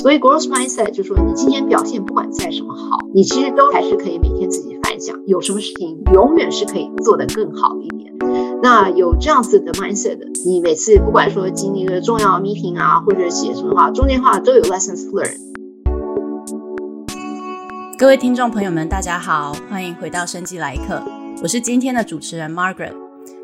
所以 growth mindset 就是说，你今天表现不管再什么好，你其实都还是可以每天自己反省，有什么事情永远是可以做得更好一点。那有这样子的 mindset，你每次不管说经历一个重要 meeting 啊，或者写什么话，中间话都有 lessons learned。各位听众朋友们，大家好，欢迎回到生技来客，我是今天的主持人 Margaret。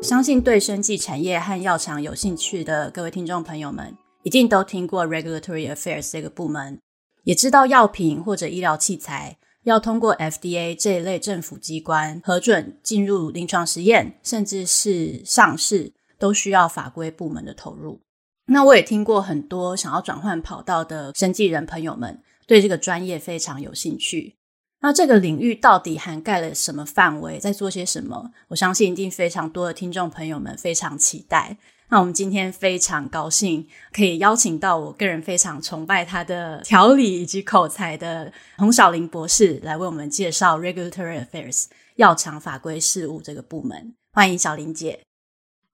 相信对生技产业和药厂有兴趣的各位听众朋友们，一定都听过 Regulatory Affairs 这个部门，也知道药品或者医疗器材要通过 FDA 这一类政府机关核准进入临床实验，甚至是上市，都需要法规部门的投入。那我也听过很多想要转换跑道的生技人朋友们，对这个专业非常有兴趣。那这个领域到底涵盖了什么范围，在做些什么？我相信一定非常多的听众朋友们非常期待。那我们今天非常高兴可以邀请到我个人非常崇拜他的条理以及口才的洪小玲博士来为我们介绍 Regulatory Affairs 药厂法规事务这个部门。欢迎小玲姐。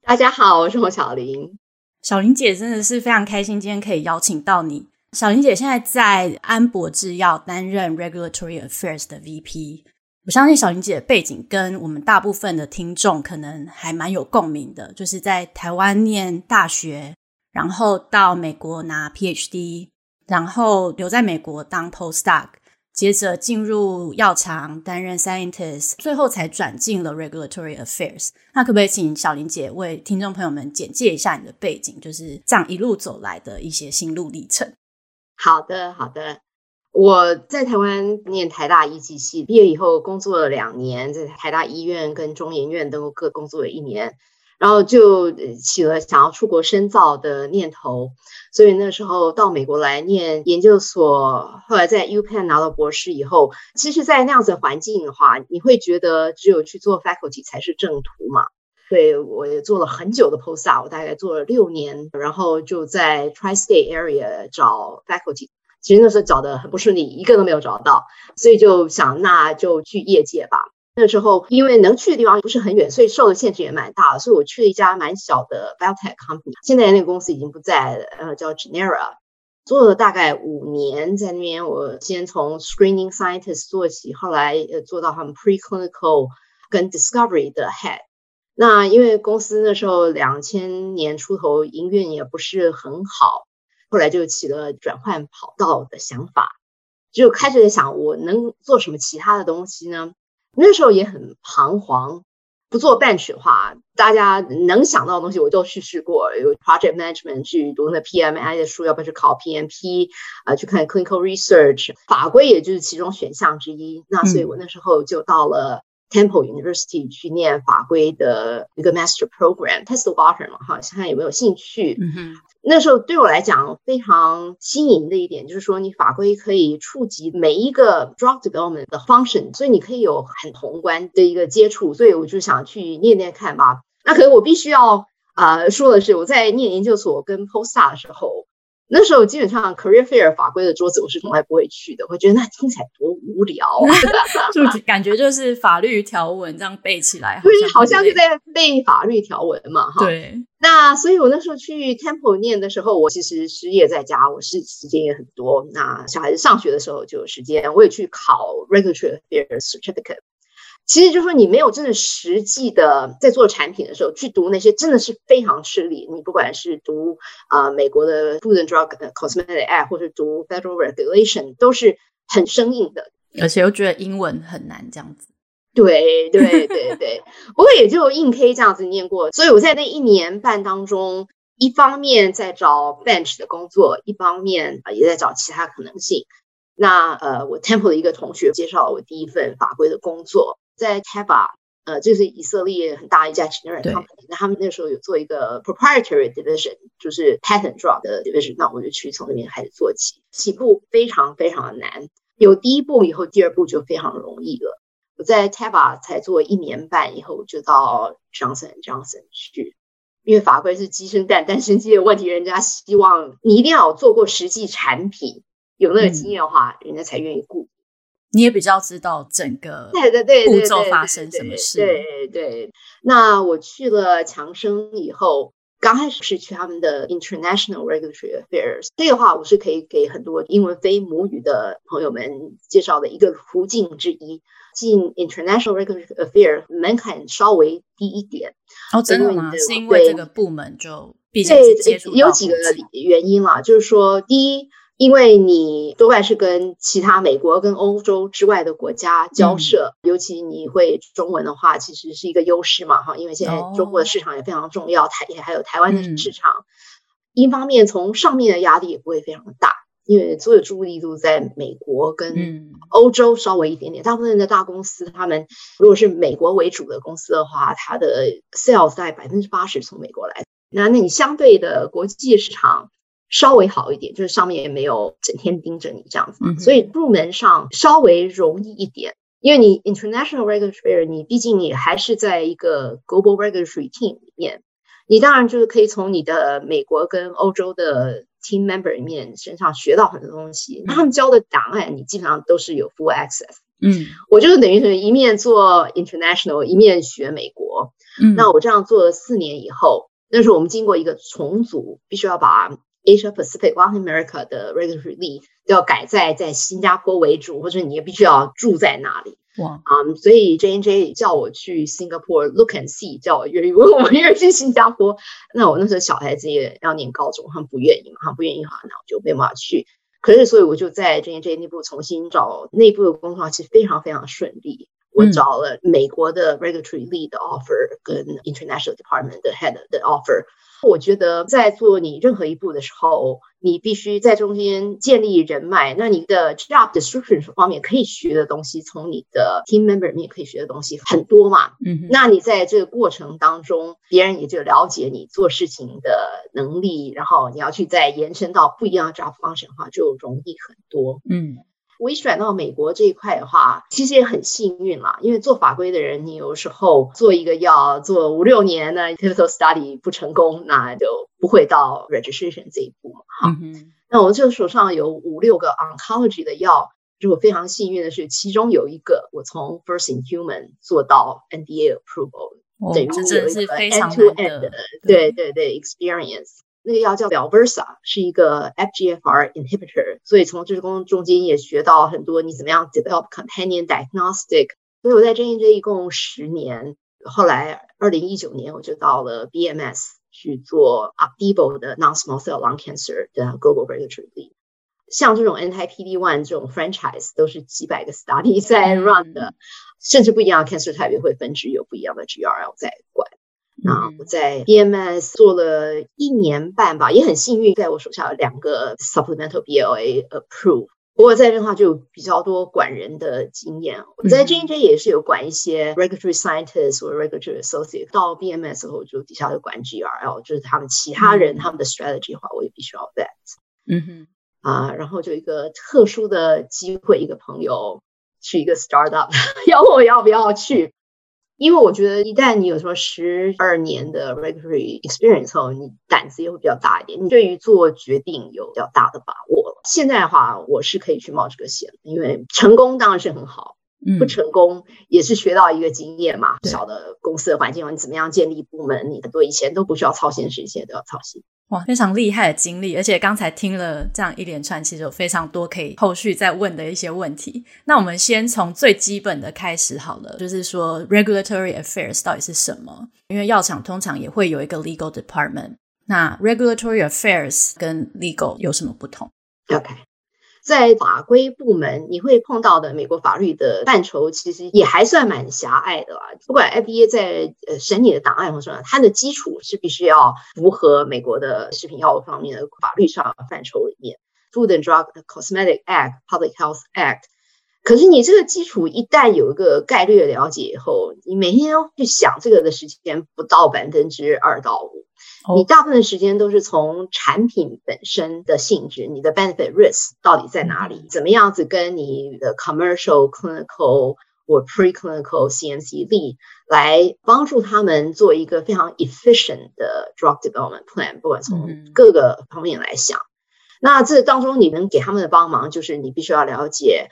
大家好，我是洪小玲。小玲姐真的是非常开心今天可以邀请到你。小玲姐现在在安博制药担任 Regulatory Affairs 的 VP，我相信小玲姐的背景跟我们大部分的听众可能还蛮有共鸣的，就是在台湾念大学，然后到美国拿 PhD，然后留在美国当 Postdoc，接着进入药厂担任 Scientist，最后才转进了 Regulatory Affairs。那可不可以请小玲姐为听众朋友们简介一下你的背景，就是这样一路走来的一些心路历程？好的，好的。我在台湾念台大医技系，毕业以后工作了两年，在台大医院跟中研院都各工作了一年，然后就起了想要出国深造的念头，所以那时候到美国来念研究所，后来在 UPenn 拿到博士以后，其实，在那样子环境的话，你会觉得只有去做 faculty 才是正途嘛。对，我也做了很久的 postdoc，我大概做了六年，然后就在 Tri-State Area 找 faculty，其实那时候找的很不顺利，一个都没有找到，所以就想那就去业界吧。那时候因为能去的地方不是很远，所以受的限制也蛮大的，所以我去了一家蛮小的 biotech company，现在那个公司已经不在了，呃，叫 Genera，做了大概五年，在那边我先从 screening scientist 做起，后来呃做到他们 preclinical 跟 discovery 的 head。那因为公司那时候两千年出头营运也不是很好，后来就起了转换跑道的想法，就开始在想我能做什么其他的东西呢？那时候也很彷徨，不做 bench 的话，大家能想到的东西我都去试过，有 project management 去读那 PMI 的书，要不要去考 PMP 啊、呃，去看 clinical research，法规也就是其中选项之一。那所以我那时候就到了。Temple University 去念法规的一个 Master Program，Test Water 嘛，哈，看看有没有兴趣。嗯哼，那时候对我来讲非常新颖的一点就是说，你法规可以触及每一个 drug development 的 function，所以你可以有很宏观的一个接触。所以我就想去念念看吧。那可能我必须要啊、呃、说的是，我在念研究所跟 Postdoc 的时候。那时候基本上 career fair 法规的桌子我是从来不会去的，我觉得那听起来多无聊，就感觉就是法律条文这样背起来，对，好像是在背法律条文嘛，哈。对。那所以我那时候去 Temple 念的时候，我其实失业在家，我是时间也很多。那小孩子上学的时候就有时间，我也去考 regulatory affairs certificate。其实就是说，你没有真的实际的在做产品的时候去读那些，真的是非常吃力。你不管是读啊、呃、美国的 Food and Drug Cosmetic Act，或者读 Federal Regulation，都是很生硬的，而且又觉得英文很难这样子。对对对对，不过也就硬可以这样子念过。所以我在那一年半当中，一方面在找 bench 的工作，一方面啊也在找其他可能性。那呃，我 Temple 的一个同学介绍了我第一份法规的工作。在 Teva，呃，这是以色列很大一家 generic company，那他们那时候有做一个 proprietary division，就是 patent drug 的 division，那我就去从那边开始做起，起步非常非常的难，有第一步以后，第二步就非常容易了。我在 Teva 才做一年半以后，就到 Johnson Johnson 去，因为法规是鸡生蛋，蛋生鸡的问题，人家希望你一定要有做过实际产品，有那个经验的话，嗯、人家才愿意雇。你也比较知道整个对对对步骤发生什么事，对对。那我去了强生以后，刚开始是去他们的 International Regulatory Affairs，这个话我是可以给很多英文非母语的朋友们介绍的一个途径之一。进 International Regulatory Affairs 门槛稍微低一点。哦，真的吗？是因为这个部门就毕竟是接触对，有几个原因啦，就是说，第一。因为你多半是跟其他美国跟欧洲之外的国家交涉，嗯、尤其你会中文的话，其实是一个优势嘛，哈。因为现在中国的市场也非常重要，台也还有台湾的市场。嗯、一方面，从上面的压力也不会非常的大，因为所有注意力都在美国跟欧洲稍微一点点。大部分的大公司，他们如果是美国为主的公司的话，它的 sales 在百分之八十从美国来。那那你相对的国际市场。稍微好一点，就是上面也没有整天盯着你这样子，嗯、所以入门上稍微容易一点。因为你 international regulatory，你毕竟你还是在一个 global regulatory team 里面，你当然就是可以从你的美国跟欧洲的 team member 里面身上学到很多东西。他们交的档案，你基本上都是有 full access。嗯，我就是等于是一面做 international，一面学美国。嗯，那我这样做了四年以后，那时候我们经过一个重组，必须要把。Asia Pacific Latin America 的 regulatory lead 要改在在新加坡为主，或者你也必须要住在那里。哇，嗯，um, 所以 J N J 叫我去 Singapore look and see，叫我愿意问我愿意去新加坡。那我那时候小孩子也要念高中，他们不愿意嘛，他们不愿意的话，那我就没办法去。可是，所以我就在 J N J 内部重新找内部的工作，其实非常非常顺利。我找了美国的 regulatory lead 的 offer，跟 international department 的 head 的 offer。我觉得在做你任何一步的时候，你必须在中间建立人脉。那你的 job description 方面可以学的东西，从你的 team member 里面可以学的东西很多嘛。嗯，那你在这个过程当中，别人也就了解你做事情的能力，然后你要去再延伸到不一样的 job function 的话，就容易很多。嗯。我一转到美国这一块的话，其实也很幸运啦，因为做法规的人，你有时候做一个药做五六年呢，pivotal study 不成功，那就不会到 registration 这一步嘛。哈、那我就手上有五六个 oncology 的药，就我非常幸运的是，其中有一个我从 first in human 做到 NDA approval，、哦、等于有一个 end to end 的，对对对 experience。那个药叫 Balversa，是一个 FGFR inhibitor，所以从这个中间也学到很多，你怎么样 develop companion diagnostic。所以我在 J&J 一共十年，后来二零一九年我就到了 BMS 去做 Opdivo 的 non-small cell lung cancer 的 global regulatory lead。像这种 anti PD one 这种 franchise 都是几百个 study 在 run 的，嗯、甚至不一样的 cancer type 也会分支有不一样的 GRL 在管。那我在 BMS 做了一年半吧，也很幸运，在我手下有两个 supplemental BLA approve。不过在这的话就比较多管人的经验。我在 J&J 也是有管一些 regulatory scientist 或 regulatory associate。到 BMS 后就底下有管 GRL，就是他们其他人他们的 strategy 的话，我也必须要 that。嗯哼。啊，然后就一个特殊的机会，一个朋友去一个 startup，要问我要不要去。因为我觉得，一旦你有什么十二年的 regulatory experience 后，你胆子也会比较大一点，你对于做决定有比较大的把握。现在的话，我是可以去冒这个险，因为成功当然是很好，不成功也是学到一个经验嘛。嗯、小的公司的环境，你怎么样建立部门，你很多以前都不需要操心的事，现在都要操心。哇，非常厉害的经历，而且刚才听了这样一连串，其实有非常多可以后续再问的一些问题。那我们先从最基本的开始好了，就是说 regulatory affairs 到底是什么？因为药厂通常也会有一个 legal department，那 regulatory affairs 跟 legal 有什么不同？OK。在法规部门，你会碰到的美国法律的范畴，其实也还算蛮狭隘的啦。不管 FDA 在呃审理的档案或什么，它的基础是必须要符合美国的食品药物方面的法律上范畴里面，Food and Drug Cosmetic Act、Public Health Act。可是你这个基础一旦有一个概略了解以后，你每天要去想这个的时间不到百分之二到五。你大部分的时间都是从产品本身的性质，你的 benefit risk 到底在哪里？怎么样子跟你的 commercial clinical 或 preclinical CMC lead 来帮助他们做一个非常 efficient 的 drug development plan，不管从各个方面来想。那这当中你能给他们的帮忙，就是你必须要了解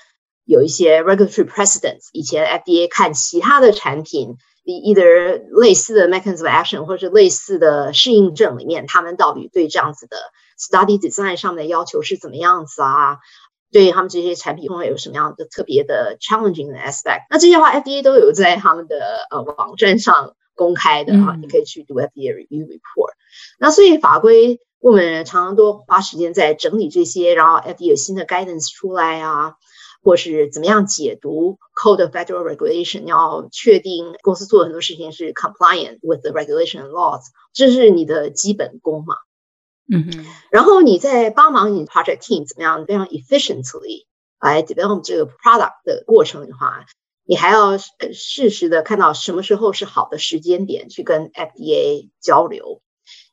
有一些 regulatory precedents，以前 FDA 看其他的产品。either 类似的 mechanism of action 或者是类似的适应症里面，他们到底对这样子的 study design 上面的要求是怎么样子啊？对他们这些产品会有什么样的特别的 challenging 的 aspect？那这些话 FDA 都有在他们的呃网站上公开的哈，嗯、你可以去读 FDA review report。那所以法规部门常常都花时间在整理这些，然后 FDA 有新的 guidance 出来啊。或是怎么样解读 Code of Federal Regulation，要确定公司做的很多事情是 compliant with the regulation and laws，这是你的基本功嘛。嗯哼。然后你在帮忙你 project team 怎么样非常 efficiently 来 develop 这个 product 的过程的话，你还要适时的看到什么时候是好的时间点去跟 FDA 交流，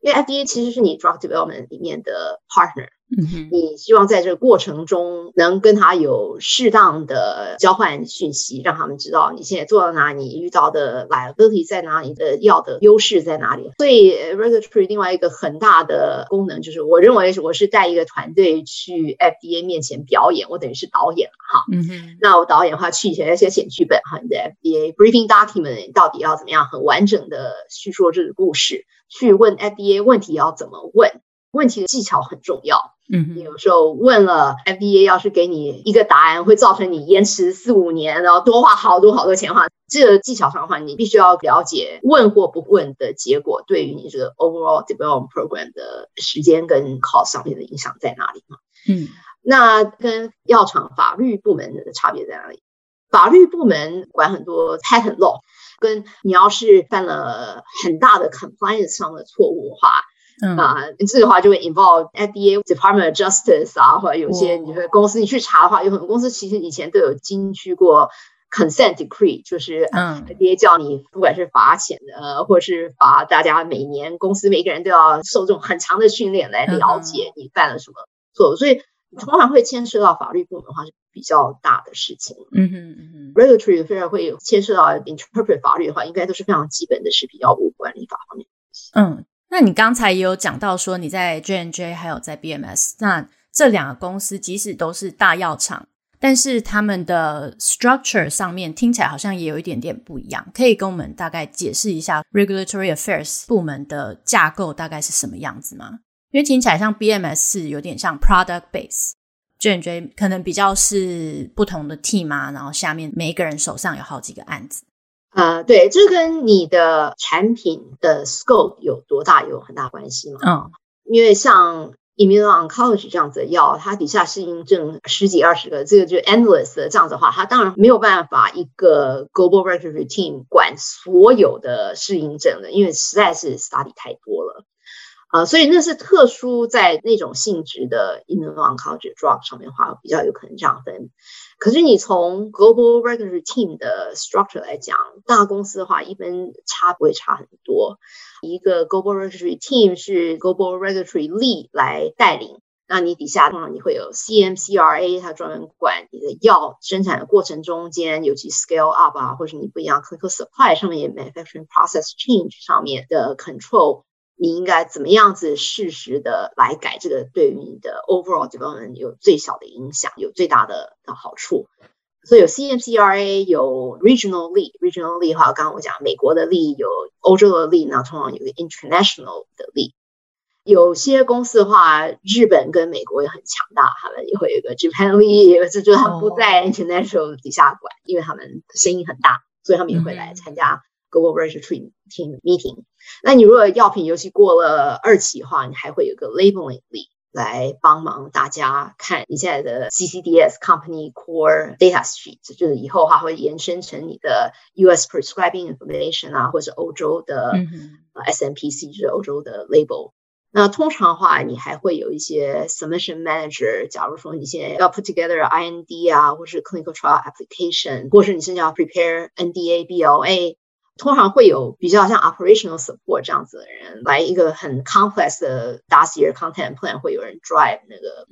因为 FDA 其实是你 drug development 里面的 partner。嗯哼，你希望在这个过程中能跟他有适当的交换讯息，让他们知道你现在做到哪里，你遇到的 liability 在哪里，你的药的优势在哪里。所以 regulatory 另外一个很大的功能就是，我认为我是带一个团队去 FDA 面前表演，我等于是导演哈。嗯哼，那我导演的话去以前要先写剧本哈，你的 FDA briefing document 到底要怎么样很完整的叙述这个故事，去问 FDA 问题要怎么问。问题的技巧很重要，嗯，你有时候问了 FDA，要是给你一个答案，会造成你延迟四五年，然后多花好多好多钱的话，这个技巧上的话，你必须要了解问或不问的结果对于你这个 overall development program 的时间跟 cost 上面的影响在哪里嘛？嗯，那跟药厂法律部门的差别在哪里？法律部门管很多 patent law，跟你要是犯了很大的 compliance 上的错误的话。嗯啊，这个话就会 involve FDA Department of Justice 啊，或者有些你说公司你去查的话，有很多公司其实以前都有进去过 consent decree，就是嗯，FDA 叫你不管是罚钱的，或者是罚大家每年公司每个人都要受这种很长的训练来了解你犯了什么错误，所以通常会牵涉到法律部门的话是比较大的事情。嗯哼嗯哼，regulatory 非常会有牵涉到 interpret 法律的话，应该都是非常基本的食品药物管理法方面。嗯。那你刚才也有讲到说你在 J&J 还有在 BMS，那这两个公司即使都是大药厂，但是他们的 structure 上面听起来好像也有一点点不一样，可以跟我们大概解释一下 Regulatory Affairs 部门的架构大概是什么样子吗？因为听起来像 BMS 是有点像 product base，J&J 可能比较是不同的 team 啊，然后下面每一个人手上有好几个案子。啊，uh, 对，这跟你的产品的 scope 有多大有很大关系嘛。嗯，oh. 因为像 immuno-oncology 这样子的药，它底下适应症十几二十个，这个就 endless 的这样子的话，它当然没有办法一个 global regulatory team 管所有的适应症的，因为实在是 study 太多了。啊所以那是特殊在那种性质的 immuno-oncology drug 上面的话，比较有可能这样分。可是你从 global regulatory team 的 structure 来讲，大公司的话一般差不会差很多。一个 global regulatory team 是 global regulatory lead 来带领，那你底下通常你会有 CMCRA，它专门管你的药生产的过程中间，尤其 scale up 啊，或者是你不一样 clinical supply 上面 manufacturing process change 上面的 control。你应该怎么样子适时的来改这个，对于你的 overall development 有最小的影响，有最大的的好处。所以有 CMCRA，有 regional lead，regional lead 的话，刚刚我讲美国的 lead，有欧洲的 lead，那通常有个 international 的 lead。有些公司的话，日本跟美国也很强大，他们也会有一个 Japan lead，这就是他们不在 international 底下管，因为他们声音很大，所以他们也会来参加。Global Regulatory Team Meeting，那你如果药品尤其过了二期的话，你还会有个 Labeling Lead 来帮忙大家看你现在的 CCDS Company Core Data Sheet，就是以后的话会延伸成你的 US Prescribing Information 啊，或者是欧洲的 SMPC，就是欧洲的 Label。那通常的话，你还会有一些 Submission Manager，假如说你现在要 Put Together IND 啊，或是 Clinical Trial Application，或是你甚至要 Prepare NDA BLA。 通常会有比较像 operational support 这样子的人来一个很 complex 的 dossier content plan，会有人 drive 那个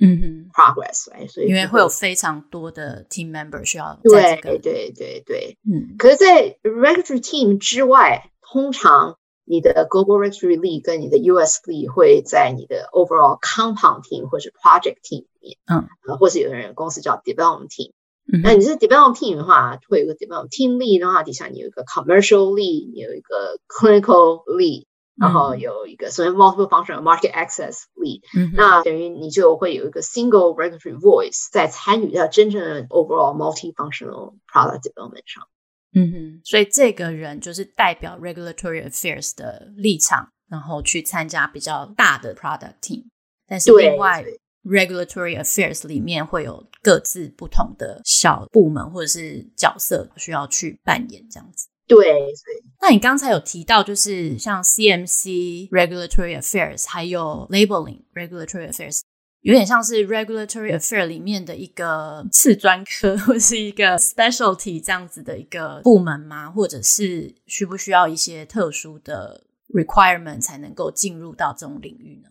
progress，来，所以因为会有非常多的 team member 需要在这个对对对对，嗯，可是，在 regulatory team 之外，通常你的 global regulatory lead 跟你的 US lead 会在你的 overall compound team 或是 project team 里面，嗯，或者有的人公司叫 development team。嗯、那你是 development team 的话，会有个 development team lead 的话，底下你有一个 commercial lead，你有一个 clinical lead，然后有一个所谓 multiple functional market access lead，、嗯、那等于你就会有一个 single regulatory voice 在参与到真正的 overall multi-functional product development 上。嗯哼，所以这个人就是代表 regulatory affairs 的立场，然后去参加比较大的 product team，但是另外。Regulatory affairs 里面会有各自不同的小部门或者是角色需要去扮演这样子。对，对。那你刚才有提到，就是像 CMC Regulatory affairs 还有 Labeling Regulatory affairs，有点像是 Regulatory affairs 里面的一个次专科或是一个 specialty 这样子的一个部门吗？或者是需不需要一些特殊的 requirement 才能够进入到这种领域呢？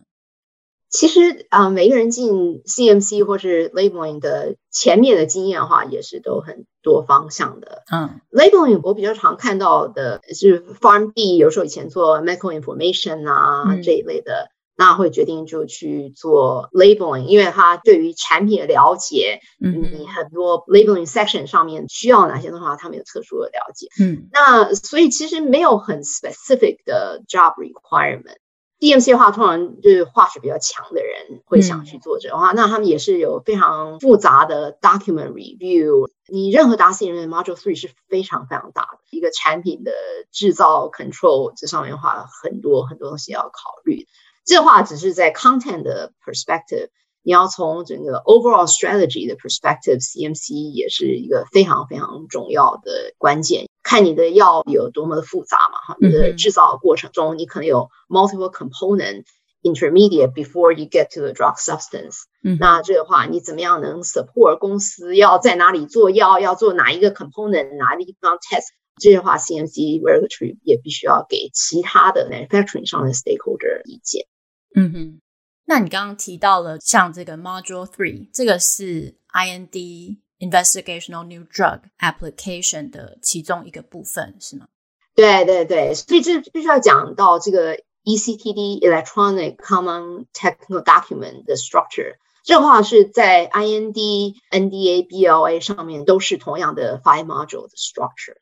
其实啊、呃，每个人进 CMC 或是 labeling 的前面的经验的话，也是都很多方向的。嗯，labeling 我比较常看到的是 PharmD，有时候以前做 medical information 啊、嗯、这一类的，那会决定就去做 labeling，因为他对于产品的了解，嗯，你很多 labeling section 上面需要哪些的话，他们有特殊的了解。嗯，那所以其实没有很 specific 的 job requirement。DMC 的话，通常就是化学比较强的人会想去做这个话，嗯、那他们也是有非常复杂的 document review。你任何大 C 人的 Module Three 是非常非常大的一个产品的制造 control，这上面的话很多很多东西要考虑。这话只是在 content 的 perspective，你要从整个 overall strategy 的 perspective，CMC 也是一个非常非常重要的关键。看你的药有多么的复杂嘛，哈，你的制造过程中，你可能有 multiple component intermediate before you get to the drug substance。嗯，那这个话，你怎么样能 support 公司要在哪里做药，要做哪一个 component，哪一个地方 test？这些话，CMC regulatory 也必须要给其他的 manufacturing 上的 stakeholder 意见。嗯哼，那你刚刚提到了像这个 module three，这个是 IND。Investigational New Drug Application 的其中一个部分是吗？对对对，所以这必须要讲到这个 ECTD Electronic Common Technical Document 的 structure。这话是在 IND、NDA、BLA 上面都是同样的 five module 的 structure。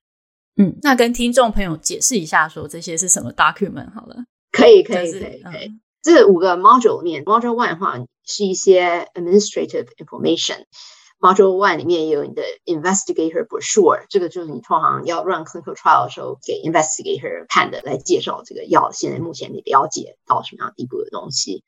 嗯，那跟听众朋友解释一下，说这些是什么 document 好了。可以可以可以可以。这五个 module 里面，module one 的话是一些 administrative information。Module One 里面也有你的 Investigator Brochure，这个就是你通常要 run clinical trial 的时候给 Investigator 看的，来介绍这个药现在目前你了解到什么样地步的东西。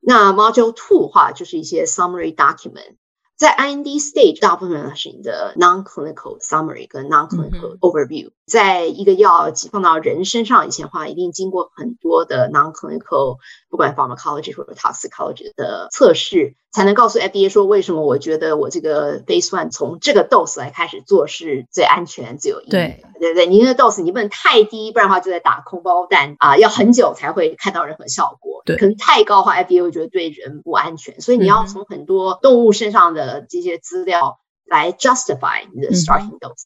那 Module Two 的话就是一些 Summary Document。在 IND stage，大部分呢是你的 non-clinical summary 跟 non-clinical overview。Mm -hmm. 在一个药放到人身上以前的话，一定经过很多的 non-clinical，不管 pharmacology 或者 toxicology 的测试，才能告诉 FDA 说为什么我觉得我这个 phase one 从这个 dose 来开始做是最安全、最有意义的。对对对，你那个 dose 你不能太低，不然的话就在打空包弹啊，要很久才会看到任何效果。对，可能太高的话，FDA 会觉得对人不安全，所以你要从很多动物身上的这些资料来 justify 你的 starting dose。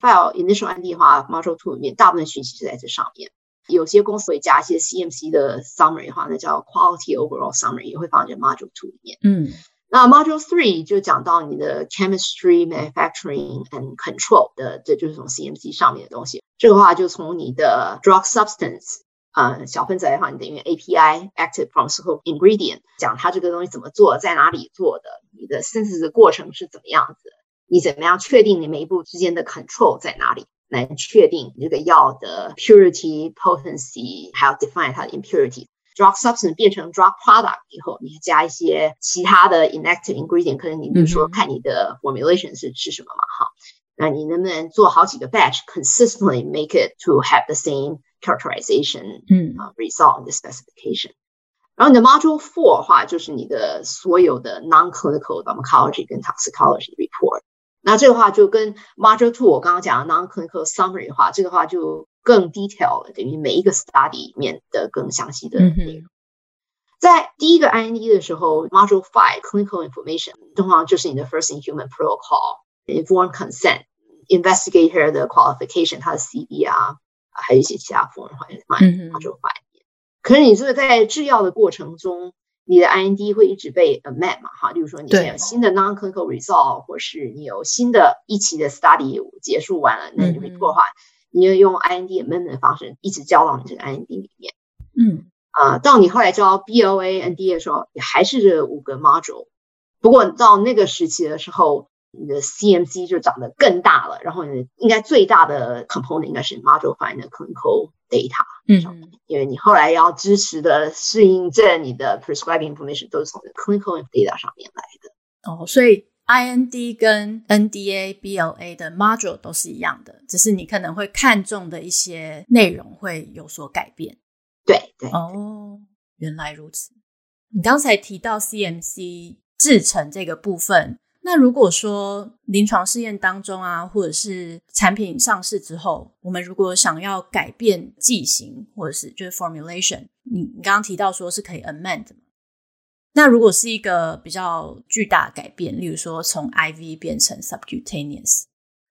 File initial IND 的话，Module Two 里面大部分讯息是在这上面。有些公司会加一些 CMC 的 summary 的话，那叫 Quality Overall Summary，也会放在 Module Two 里面。嗯，那 Module Three 就讲到你的 Chemistry Manufacturing and Control 的，这就是从 CMC 上面的东西。这个话就从你的 Drug Substance。呃，小分子来的话，你等于 API Active Pharmaceutical Ingredient，讲它这个东西怎么做，在哪里做的，你的 synthesis 的过程是怎么样子，你怎么样确定你每一步之间的 control 在哪里，来确定你这个药的 purity、potency，还要 define 它的 impurity。Drug substance 变成 drug product 以后，你加一些其他的 inactive ingredient，可能你比如说看你的 formulation 是是什么嘛，哈，那你能不能做好几个 batch，consistently make it to have the same characterization，嗯啊，result in the specification。然后你的 module four 的话，就是你的所有的 non-clinical pharmacology 跟 toxicology report。 那这个话就跟 module two 我刚刚讲的 non-clinical summary 的话，这个话就更 detail 了，等于每一个 study 里面的更详细的内容。在第一个 IND 的时候，module five clinical information 通常就是你的 first in human protocol，informed consent，investigator 的 qualification，它的 CV 啊。还有一些其他 form 放在 module five。可是你这个在制药的过程中，你的 IND 会一直被 amend 嘛，哈，例如说你现在有新的 non-clinical result，或是你有新的一期的 study 结束完了，那你 report 的话，你要用 IND amendment 的方式一直交到你这个 IND 里面。嗯，啊、呃，到你后来交 BLA、NDA 的时候，也还是这五个 module。不过到那个时期的时候，你的 CMC 就长得更大了，然后你应该最大的 component 应该是 module find 的 clinical data。嗯，因为你后来要支持的适应症，你的 prescribing information 都是从 clinical data 上面来的。哦，所以 IND 跟 NDA、BLA 的 module 都是一样的，只是你可能会看重的一些内容会有所改变。对对。哦，原来如此。你刚才提到 CMC 制成这个部分。那如果说临床试验当中啊，或者是产品上市之后，我们如果想要改变剂型，或者是就是 formulation，你你刚刚提到说是可以 amend 的。那如果是一个比较巨大的改变，例如说从 IV 变成 subcutaneous，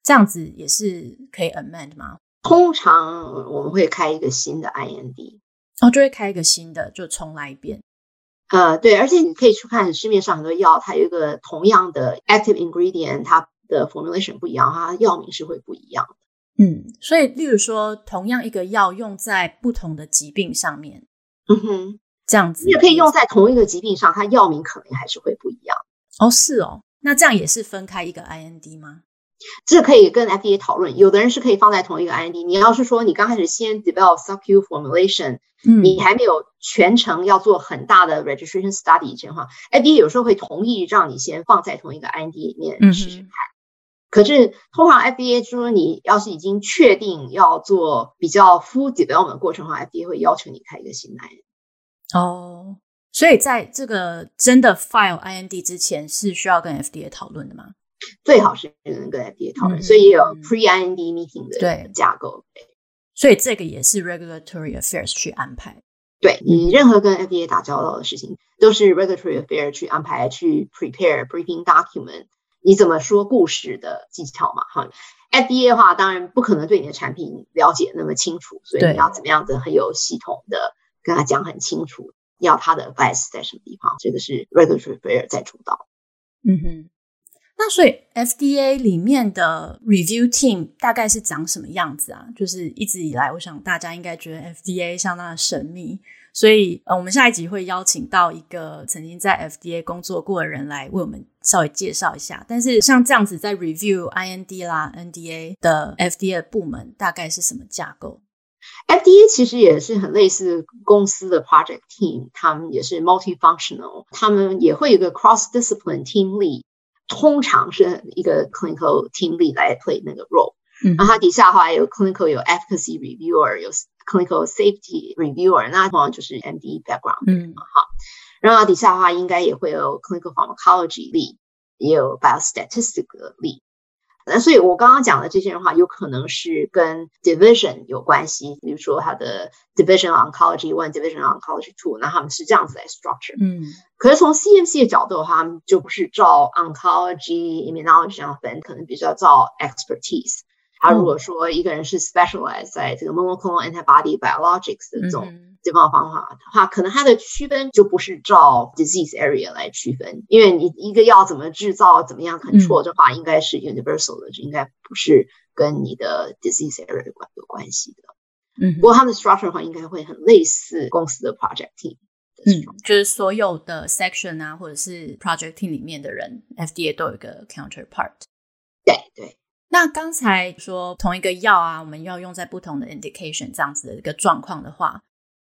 这样子也是可以 amend 吗？通常我们会开一个新的 IND，哦，就会开一个新的，就重来一遍。呃，对，而且你可以去看市面上很多药，它有一个同样的 active ingredient，它的 formulation 不一样，它药名是会不一样的。嗯，所以例如说，同样一个药用在不同的疾病上面，嗯哼，这样子，你也可以用在同一个疾病上，它药名可能还是会不一样。哦，是哦，那这样也是分开一个 IND 吗？这可以跟 FDA 讨论，有的人是可以放在同一个 IND。你要是说你刚开始先 develop subQ formulation，嗯，你还没有全程要做很大的 registration study 以前的话，FDA 有时候会同意让你先放在同一个 IND 里面试试看。嗯、可是通常 FDA 说你要是已经确定要做比较 full development 过程的话，FDA 会要求你开一个新的 IND。哦，所以在这个真的 file IND 之前是需要跟 FDA 讨论的吗？最好是能跟 FDA 讨论，嗯、所以也有 pre-IND meeting 的架构。对，所以这个也是 regulatory affairs 去安排。对，你任何跟 FDA 打交道的事情，都是 regulatory affairs 去安排，去 prepare briefing document，你怎么说故事的技巧嘛？哈，FDA 的话当然不可能对你的产品了解那么清楚，所以你要怎么样子很有系统的跟他讲很清楚，要他的 advice 在什么地方，这个是 regulatory affairs 在主导。嗯哼。那所以 FDA 里面的 review team 大概是长什么样子啊？就是一直以来，我想大家应该觉得 FDA 相当的神秘，所以呃，我们下一集会邀请到一个曾经在 FDA 工作过的人来为我们稍微介绍一下。但是像这样子在 review IND 啦、NDA 的 FDA 部门大概是什么架构？FDA 其实也是很类似公司的 project team，他们也是 multifunctional，他们也会有一个 cross discipline team lead。通常是一个 clinical team lead 来 play 那个 role，嗯，然后它底下的话有 clinical 有 efficacy reviewer 有 clinical safety reviewer，那通常就是 MD background，嗯，好，然后底下的话应该也会有 clinical pharmacology lead，也有 biostatistical lead。那所以，我刚刚讲的这些人的话，有可能是跟 division 有关系，比如说他的 division oncology one，division oncology two，那他们是这样子来 structure。嗯，可是从 CMC 的角度的话，他们就不是照 oncology、immunology 这样分，可能比较照 expertise。他如果说一个人是 specialized 在这个 monoclonal antibody biologics 的这种。嗯这方方法的话，可能它的区分就不是照 disease area 来区分，因为你一个药怎么制造、怎么样 control 的话，应该是 universal 的，就应该不是跟你的 disease area 有关有关系的。嗯，不过它的 structure 的话，应该会很类似公司的 project team。嗯，就是所有的 section 啊，或者是 project team 里面的人，FDA 都有一个 counterpart。对对。那刚才说同一个药啊，我们要用在不同的 indication 这样子的一个状况的话。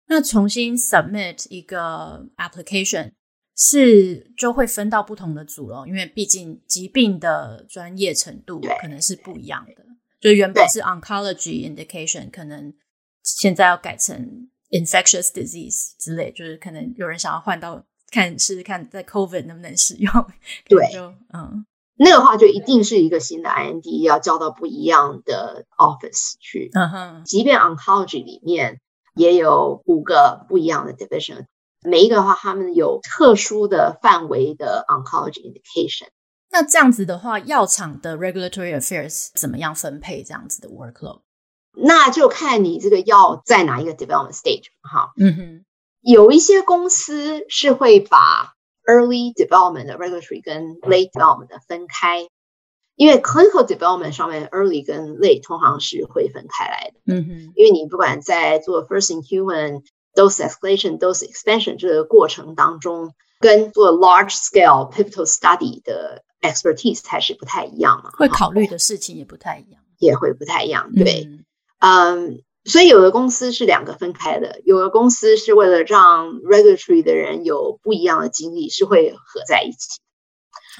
那重新 submit 一个 application 是就会分到不同的组了，因为毕竟疾病的专业程度可能是不一样的。就原本是 oncology indication，可能现在要改成 infectious disease 之类，就是可能有人想要换到看试试看在 COVID 能不能使用。对，就嗯，那个话就一定是一个新的 IND 要交到不一样的 office 去。嗯哼，即便 oncology 里面。也有五个不一样的 division，每一个的话，他们有特殊的范围的 oncology indication。那这样子的话，药厂的 regulatory affairs 怎么样分配这样子的 workload？那就看你这个药在哪一个 development stage 哈。嗯哼，有一些公司是会把 early development 的 regulatory 跟 late development 的分开，因为 clinical development 上面 early 跟 late 通常是会分开来的。嗯哼，因为你不管在做 first in human dose escalation dose expansion 这个过程当中，跟做 large scale pivotal study 的 expertise 还是不太一样嘛，会考虑的事情也不太一样，也会不太一样。对，嗯。所以有的公司是两个分开的，有的公司是为了让 regulatory 的人有不一样的经历，是会合在一起。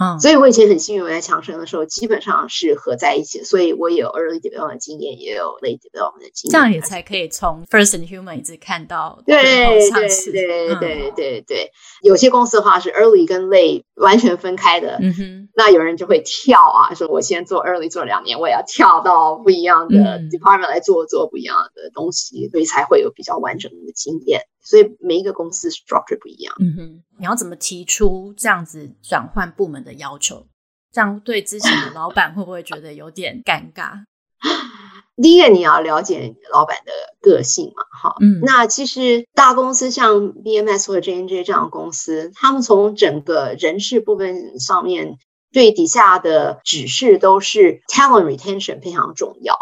嗯，所以我以前很幸运，我在强生的时候基本上是合在一起，所以我也有 early development 的经验，也有 late development 的经验，这样也才可以从 first in human 一直看到对对对对对对。有些公司的话是 early 跟 late 完全分开的，嗯哼，那有人就会跳啊，说我先做 early 做两年，我也要跳到不一样的 department 来做做不一样的东西，所以才会有比较完整的经验。所以每一个公司 structure 不一样。嗯哼，你要怎么提出这样子转换部门的要求？这样对之前的老板会不会觉得有点尴尬？第一个你要了解老板的个性嘛，哈。嗯，那其实大公司像 BMS 或者 J N J 这样的公司，他们从整个人事部分上面对底下的指示都是 talent retention 非常重要。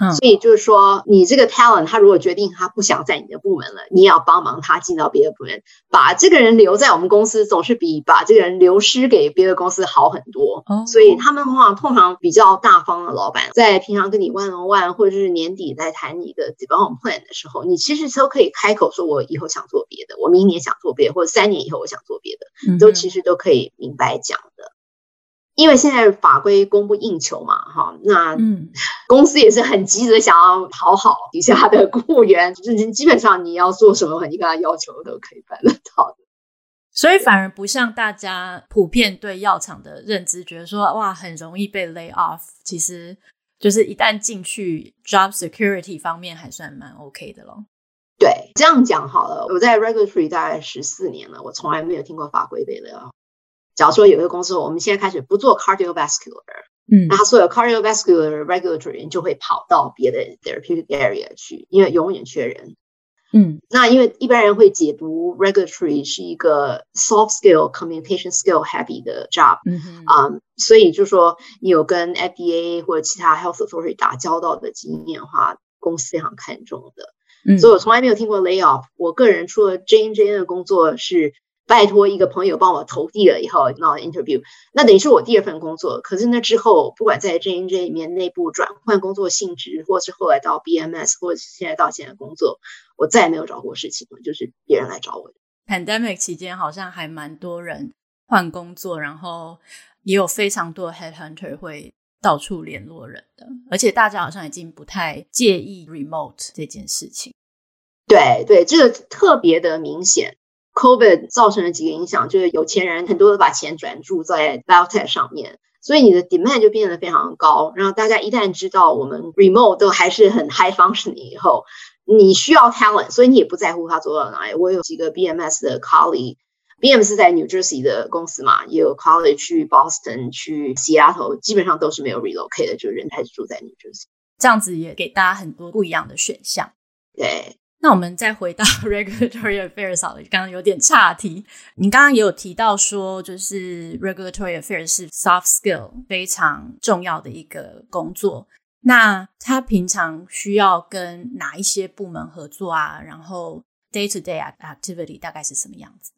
嗯，所以就是说，你这个 talent，他如果决定他不想在你的部门了，你也要帮忙他进到别的部门，把这个人留在我们公司，总是比把这个人流失给别的公司好很多。哦，所以他们的话，通常比较大方的老板，在平常跟你 one on one，或者是年底在谈你的 development plan 的时候，你其实都可以开口说，我以后想做别的，我明年想做别的，或者三年以后我想做别的，都其实都可以明白讲的。因为现在法规供不应求嘛，哈，那公司也是很急着想要讨好底下的雇员，就是基本上你要做什么，你跟他要求都可以办得到的。所以反而不像大家普遍对药厂的认知，觉得说哇很容易被 lay off，其实就是一旦进去 job security 方面还算蛮 OK 的咯。对，这样讲好了，我在 regulatory 大概十四年了，我从来没有听过法规被 lay off。假如说有一个公司，我们现在开始不做 cardiovascular，嗯，那他所有 cardiovascular regulatory 就会跑到别的 therapeutic area 去，因为永远缺人。嗯，那因为一般人会解读 regulatory 是一个 soft skill communication skill heavy 的 job，嗯哼，啊、um，所以就说你有跟 FDA 或者其他 health authority 打交道的经验的话，公司非常看重的。嗯，所以我从来没有听过 layoff。我个人除了 J N J N 的工作是。拜托一个朋友帮我投递了以后，那 interview，那等于是我第二份工作。可是那之后，不管在 J N J 里面内部转换工作性质，或是后来到 BMS，或者是现在到现在工作，我再也没有找过事情了，就是别人来找我的。Pandemic 期间好像还蛮多人换工作，然后也有非常多 headhunter 会到处联络人的，而且大家好像已经不太介意 remote 这件事情。对对，这个特别的明显。COVID 造成了几个影响，就是有钱人很多都把钱转注在 biotech 上面，所以你的 demand 就变得非常高。然后大家一旦知道我们 remote 都还是很 high function 以后，你需要 talent，所以你也不在乎他做到哪里。我有几个 BMS 的 colleague，BMS 是在 New Jersey 的公司嘛，也有 colleague 去 Boston、去 Seattle，基本上都是没有 relocate 的，就是人还是住在 New Jersey。这样子也给大家很多不一样的选项。对。那我们再回到 regulatory affairs 好了，刚刚有点岔题。你刚刚也有提到说，就是 regulatory affairs 是 soft skill 非常重要的一个工作。那他平常需要跟哪一些部门合作啊？然后 day to day activity 大概是什么样子？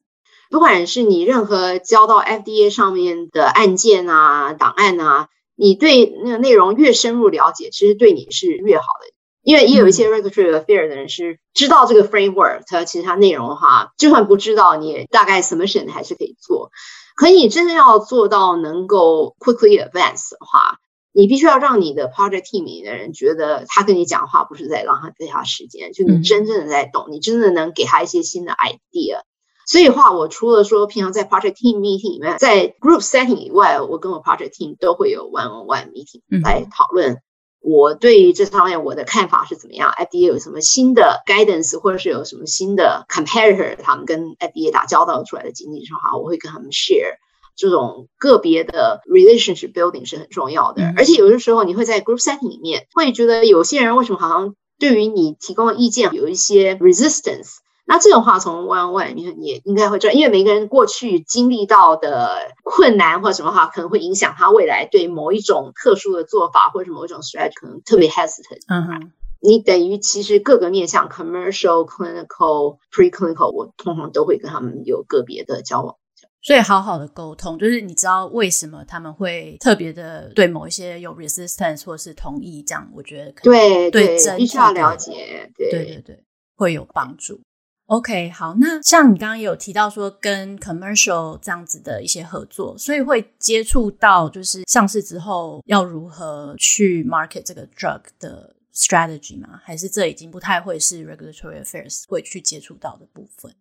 不管是你任何交到 FDA 上面的案件啊、档案啊，你对那个内容越深入了解，其实对你是越好的。因为也有一些 regulatory affairs 的人是知道这个 framework，它其实它内容的话，就算不知道，你也大概 submission 还是可以做。可你真正要做到能够 quickly advance 的话，你必须要让你的 project team 里的人觉得他跟你讲话不是在浪费他时间，就你真正的在懂，你真的能给他一些新的 idea。所以的话，我除了说平常在 project team meeting 里面，在 group setting 以外，我跟我 project team 都会有 one on one meeting 来讨论。我对于这方面我的看法是怎么样？FDA 有什么新的 guidance，或者是有什么新的 comparator，他们跟 FDA 打交道出来的经历的话，我会跟他们 share 这种个别的 relationship building 是很重要的。嗯。而且有的时候你会在 group setting 里面会觉得有些人为什么好像对于你提供的意见有一些 resistance，那这种话从 one on one 你你也应该会知道，因为每个人过去经历到的困难或者什么话，可能会影响他未来对某一种特殊的做法或者某一种 strategy 可能特别 hesitant。嗯哼，你等于其实各个面向 commercial、clinical、preclinical，我通常都会跟他们有个别的交往。所以好好的沟通，就是你知道为什么他们会特别的对某一些有 resistance 或是同意这样，我觉得可能对对，对必须要了解，对对对对，会有帮助。OK，好，那像你刚刚也有提到说跟 commercial 这样子的一些合作，所以会接触到就是上市之后要如何去 market 这个 drug 的 strategy 吗？还是这已经不太会是 regulatory affairs 会去接触到的部分？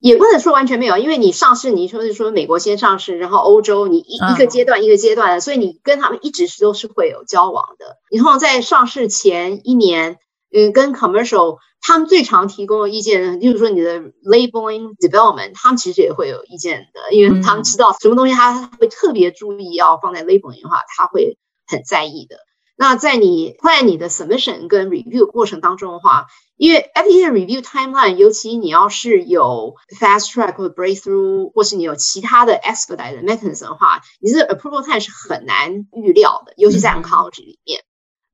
也不能说完全没有，因为你上市，你说是说美国先上市，然后欧洲你一一个阶段一个阶段的，所以你跟他们一直是都是会有交往的。然后在上市前一年，嗯，跟 commercial。他们最常提供的意见，就是说你的 labeling development，他们其实也会有意见的，因为他们知道什么东西他会特别注意要放在 labeling 的话，他会很在意的。那在你在你的 submission 跟 review 过程当中的话，因为 FDA 的 review timeline，尤其你要是有 fast track 或 breakthrough，或是你有其他的 expedite mechanism 的话，你这 approval time 是很难预料的，尤其在 oncology 里面。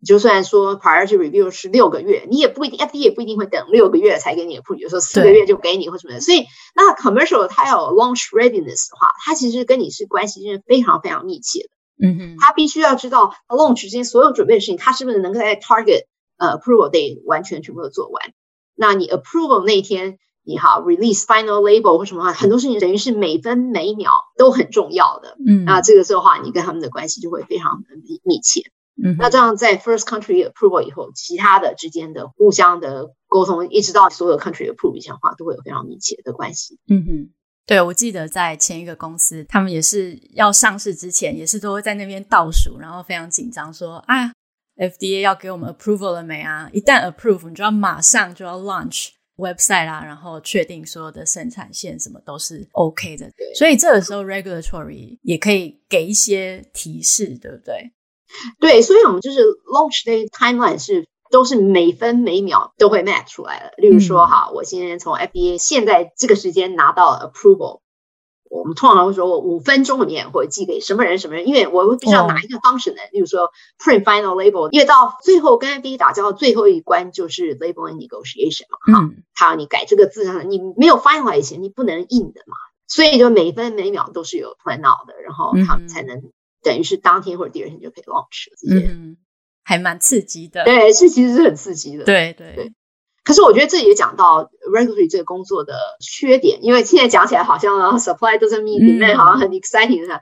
就算说 priority review 是六个月，你也不一定，FDA 也不一定会等六个月才给你 approve，比如说四个月就给你或什么的。所以，那 commercial 它要有 launch readiness 的话，它其实跟你是关系是非常非常密切的。嗯哼，它必须要知道 launch 之间所有准备的事情，它是不是能够在 target 呃 approval day 完全全部都做完。那你 approval 那天，你好 release final label 或什么话，很多事情等于是每分每秒都很重要的。嗯，那这个时候的话，你跟他们的关系就会非常的密密切。嗯，那这样在 first country approval 以后，其他的之间的互相的沟通，一直到所有 country approve 以前的话，都会有非常密切的关系。嗯哼，对，我记得在前一个公司，他们也是要上市之前，也是都会在那边倒数，然后非常紧张，说：“啊，FDA 要给我们 approval 了没啊？一旦 approve，你就要马上就要 launch website 啦，然后确定所有的生产线什么都是 OK 的。对，所以这个时候 regulatory 也可以给一些提示，对不对？对，所以我们就是 launch day timeline 是都是每分每秒都会 match 出来的。例如说，哈，我今天从 FDA 现在这个时间拿到 approval，我们通常会说我五分钟里面会寄给什么人什么人，因为我必须要哪一个 function 呢？例如说 print final label，因为到最后跟 FDA 打交道最后一关就是 labeling negotiation 嘛，哈，他让你改这个字，你没有 finalize 以前你不能印的嘛，所以就每分每秒都是有 plan out 的，然后他们才能。等于是当天或者第二天就可以 launch 了，这些嗯，还蛮刺激的。对，是其实是很刺激的。对对对。可是我觉得这也讲到 regulatory 这个工作的缺点，因为现在讲起来好像 supply doesn't mean demand 好像很 exciting 的、嗯，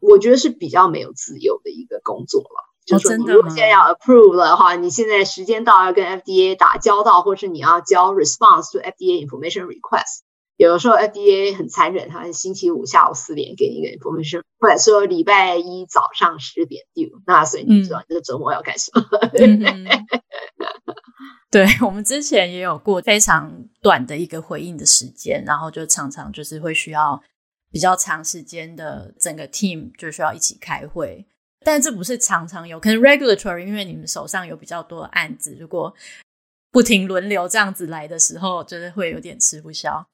我觉得是比较没有自由的一个工作了。哦、就是说，你如果现在要 approve 的话，你现在时间到要跟 FDA 打交道，或是你要交 response to FDA information request。有的时候 FDA 很残忍，他星期五下午四点给你一个 information，或者说礼拜一早上十点 due，那所以你知道你这个周末要干什么？嗯、对，我们之前也有过非常短的一个回应的时间，然后就常常就是会需要比较长时间的整个 team 就需要一起开会，但这不是常常有，可能 regulatory 因为你们手上有比较多案子，如果不停轮流这样子来的时候，就是会有点吃不消。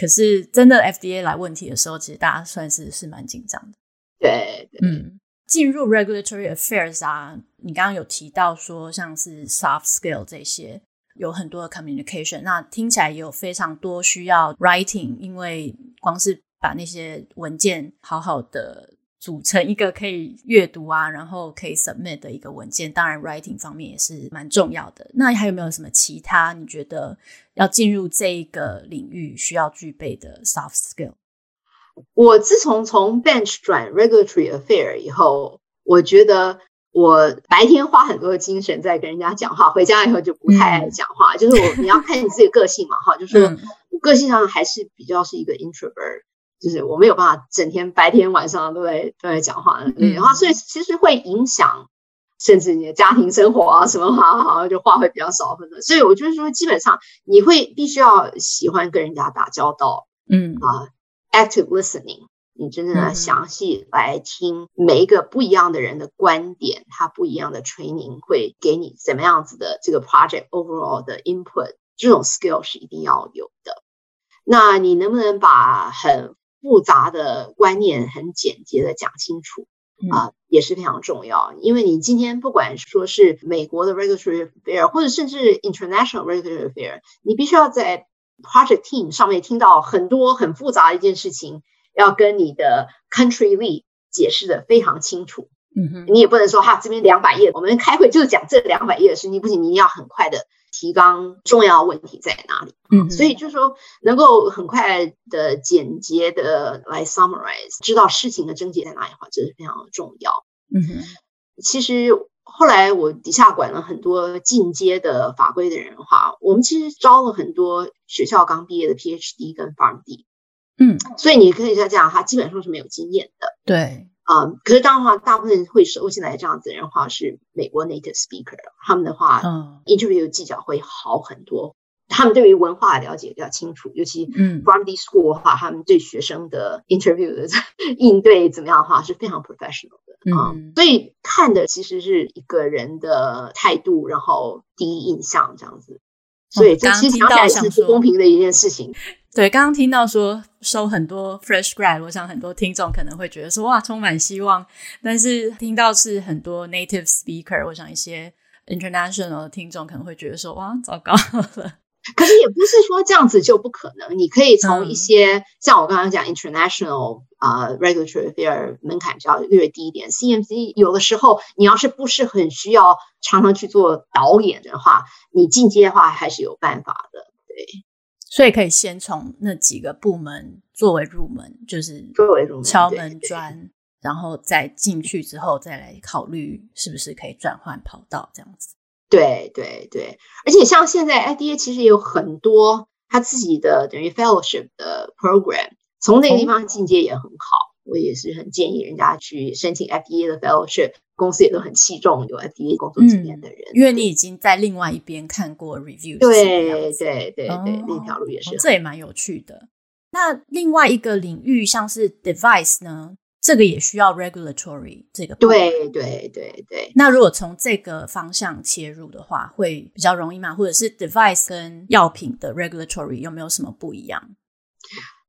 可是真的 FDA 来问题的时候，其实大家算是是蛮紧张的。对，对，嗯，进入 regulatory affairs 啊，你刚刚有提到说像是 soft skill 这些，有很多的 communication，那听起来也有非常多需要 writing，因为光是把那些文件好好的。组成一个可以阅读啊，然后可以 submit 的一个文件，当然 writing 方面也是蛮重要的。那还有没有什么其他你觉得要进入这一个领域需要具备的 soft skill？我自从从 bench 转 regulatory affair 以后，我觉得我白天花很多的精神在跟人家讲话，回家以后就不太爱讲话。嗯、就是我你要看你自己的个性嘛，哈，就是我个性上还是比较是一个 introvert。就是我没有办法整天白天晚上都在都在讲话嗯，然后所以其实会影响甚至你的家庭生活啊什么话，好像就话会比较少分的。所以我就是说，基本上你会必须要喜欢跟人家打交道，嗯啊，active listening，你真正的详细来听每一个不一样的人的观点，他不一样的 training 会给你怎么样子的这个 project overall 的 input。这种 skill 是一定要有的。那你能不能把很复杂的观念很简洁的讲清楚啊、呃，也是非常重要。因为你今天不管说是美国的 regulatory affair，或者甚至 international regulatory affair，你必须要在 project team 上面听到很多很复杂的一件事情，要跟你的 country lead 解释的非常清楚。嗯哼，你也不能说哈，这边两百页，我们开会就是讲这两百页的事情，不行，你一定要很快的提纲重要问题在哪里。嗯，所以就是说能够很快的简洁的来 summarize，知道事情的症结在哪里的话，这是非常的重要。嗯哼，其实。后来我底下管了很多进阶的法规的人的话，我们其实招了很多学校刚毕业的 PhD 跟 PharmD，嗯，所以你可以再这样，他基本上是没有经验的，对，啊、嗯，可是当然的话，大部分会收进来这样子的人的话是美国 native speaker，他们的话，嗯，interview 技巧会好很多，他们对于文化的了解比较清楚，尤其嗯 PharmD school 的话，他们对学生的 interview 的应对怎么样的话是非常 professional。啊、嗯，所以看的其实是一个人的态度，然后第一印象这样子。所以这其实讲起来是不公平的一件事情。对，刚刚听到说收很多 fresh grad，我想很多听众可能会觉得说哇，充满希望。但是听到是很多 native speaker，我想一些 international 的听众可能会觉得说哇，糟糕了。可是也不是说这样子就不可能，你可以从一些、嗯、像我刚刚讲 international 啊、uh, regulatory affair 门槛比较略低一点，CMC 有的时候你要是不是很需要常常去做导演的话，你进阶的话还是有办法的。对，所以可以先从那几个部门作为入门，就是作为入门敲门砖，然后再进去之后再来考虑是不是可以转换跑道这样子。对对对，而且像现在 IDA 其实也有很多他自己的等于 fellowship 的 program，从那个地方进阶也很好。我也是很建议人家去申请 FDA 的 fellowship，公司也都很器重有 FDA 工作经验的人，嗯，因为你已经在另外一边看过 review。对对对对，哦，那条路也是，这也蛮有趣的。那另外一个领域像是 device 呢？这个也需要 regulatory 这个对对对对。那如果从这个方向切入的话，会比较容易吗？或者是 device 跟药品的 regulatory 有没有什么不一样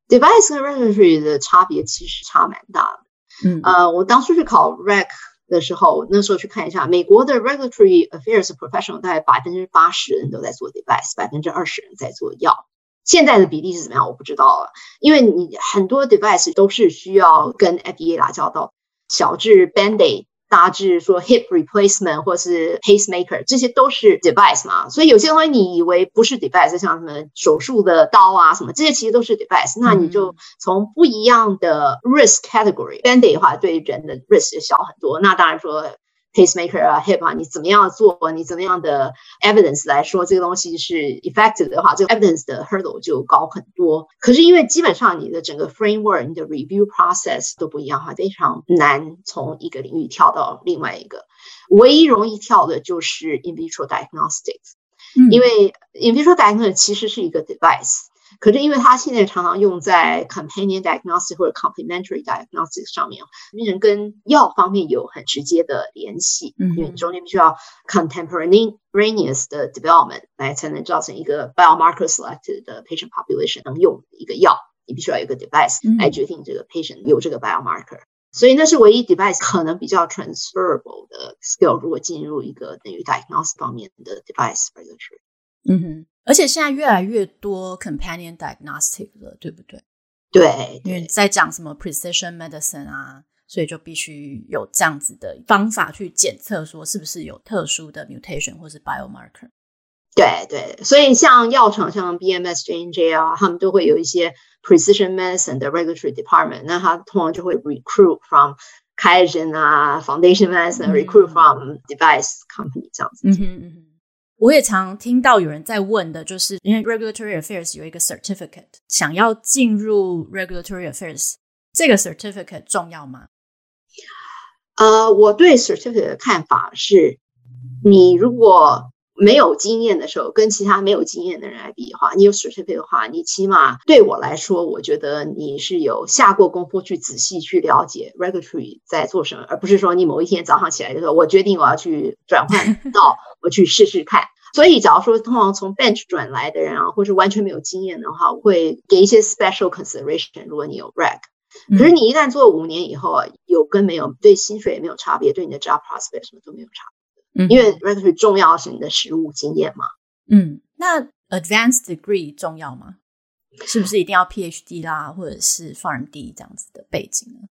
？device 跟 regulatory 的差别其实差蛮大的。嗯呃，我当初去考 rec 的时候，那时候去看一下美国的 regulatory affairs professional，大概百分之八十人都在做 device，百分之二十人在做药。现在的比例是怎么样？我不知道了，因为你很多 device 都是需要跟 FDA 打交道，小至 Band-Aid，大致说 hip replacement 或是 pacemaker，这些都是 device 嘛。所以有些东西你以为不是 device，像什么手术的刀啊什么，这些其实都是 device。那你就从不一样的 risk category，Band-Aid 的话对人的 risk 就小很多。那当然说。Pacemaker 啊，hip 啊，你怎么样做？你怎么样的 evidence 来说这个东西是 effective 的话，这个 evidence 的 hurdle 就高很多。可是因为基本上你的整个 framework、你的 review process 都不一样哈，非常难从一个领域跳到另外一个。唯一容易跳的就是 in vitro diagnostics，嗯，因为 in vitro diagnostics 其实是一个 device。可是因为它现在常常用在 companion diagnostic 或者 complementary diagnostic 上面，病人跟药方面有很直接的联系。嗯，因为中间必须要 contemporaneous 的 development 来才能造成一个 biomarker selected 的 patient population 能用一个药，你必须要有一个 device 来决定这个 patient 有这个 biomarker。嗯。所以那是唯一 device 可能比较 transferable 的 skill，如果进入一个等于 diagnostic 方面的 device regulatory。嗯哼。而且现在越来越多 companion diagnostic 了，对不对？对，因为在讲什么 precision medicine 啊，所以就必须有这样子的方法去检测，说是不是有特殊的 mutation 或是 biomarker。对对，所以像药厂，像 BMS、JNJ 啊，他们都会有一些 precision medicine 的 regulatory department，那他通常就会 recruit from k a i g e n 啊，Foundation Medicine，recruit、嗯、from device company 这样子。嗯哼嗯哼。我也常听到有人在问的，就是因为 regulatory affairs 有一个 certificate，想要进入 regulatory affairs，这个 certificate 重要吗？呃，我对 certificate 的看法是，你如果没有经验的时候，跟其他没有经验的人来比的话，你有 certificate 的话，你起码对我来说，我觉得你是有下过功夫去仔细去了解 regulatory 在做什么，而不是说你某一天早上起来就说，我决定我要去转换到 我去试试看。所以，假如说通常从 bench 转来的人啊，或是完全没有经验的话，我会给一些 special consideration。如果你有 reg 可是你一旦做五年以后啊，有跟没有，对薪水也没有差别，对你的 job prospect 什么都没有差因为 regulatory 重要是你的实务经验嘛。嗯，那 advanced degree 重要吗？是不是一定要 PhD 啦，或者是 PharmD 这样子的背景呢？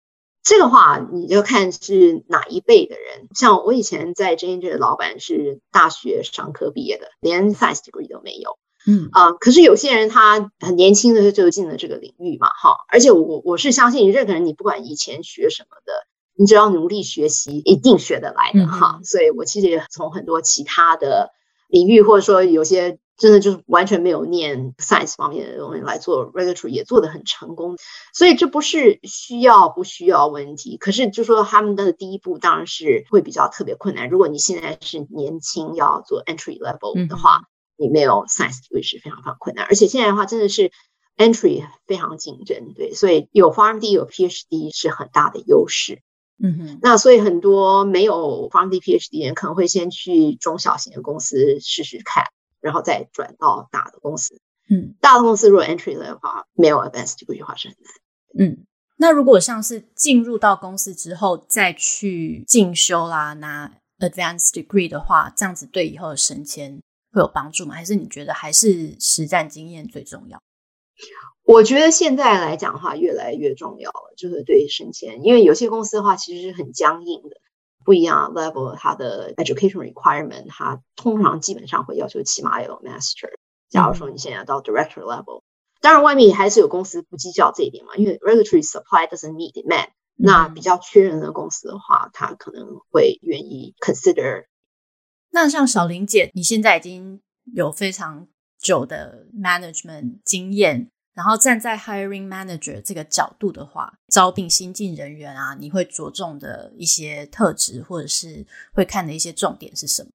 这个话你就看是哪一辈的人。像我以前在 J N J 的老板是大学商科毕业的，连 Science degree 都没有。嗯啊、呃，可是有些人他很年轻的时候就进了这个领域嘛，哈。而且我我是相信任何人，你不管以前学什么的，你只要努力学习，一定学得来的哈。所以我其实也从很多其他的领域，或者说有些。真的就是完全没有念 science 方面的东西来做 regulatory 也做得很成功，所以这不是需要不需要问题。可是就说他们的第一步当然是会比较特别困难。如果你现在是年轻要做 entry level 的话，嗯、你没有 science 会是非常非常困难。而且现在的话真的是 entry 非常竞争，对，所以有 PharmD 有 PhD 是很大的优势。嗯哼，那所以很多没有 PharmD PhD 人可能会先去中小型的公司试试看。然后再转到大的公司，嗯，大的公司如果 entry 的话，没有 advanced degree 的话是很难。嗯，那如果像是进入到公司之后再去进修啦，拿 advanced degree 的话，这样子对以后的升迁会有帮助吗？还是你觉得还是实战经验最重要？我觉得现在来讲的话，越来越重要了，就是对升迁，因为有些公司的话其实是很僵硬的。不一样 level，它的 education requirement，它通常基本上会要求起码有 master。假如说你现在到 director level，当然外面还是有公司不计较这一点嘛，因为 regulatory supply doesn't meet demand。那比较缺人的公司的话，他可能会愿意 consider。那像小林姐，你现在已经有非常久的 management 经验。然后站在 hiring manager 这个角度的话，招聘新进人员啊，你会着重的一些特质，或者是会看的一些重点是什么？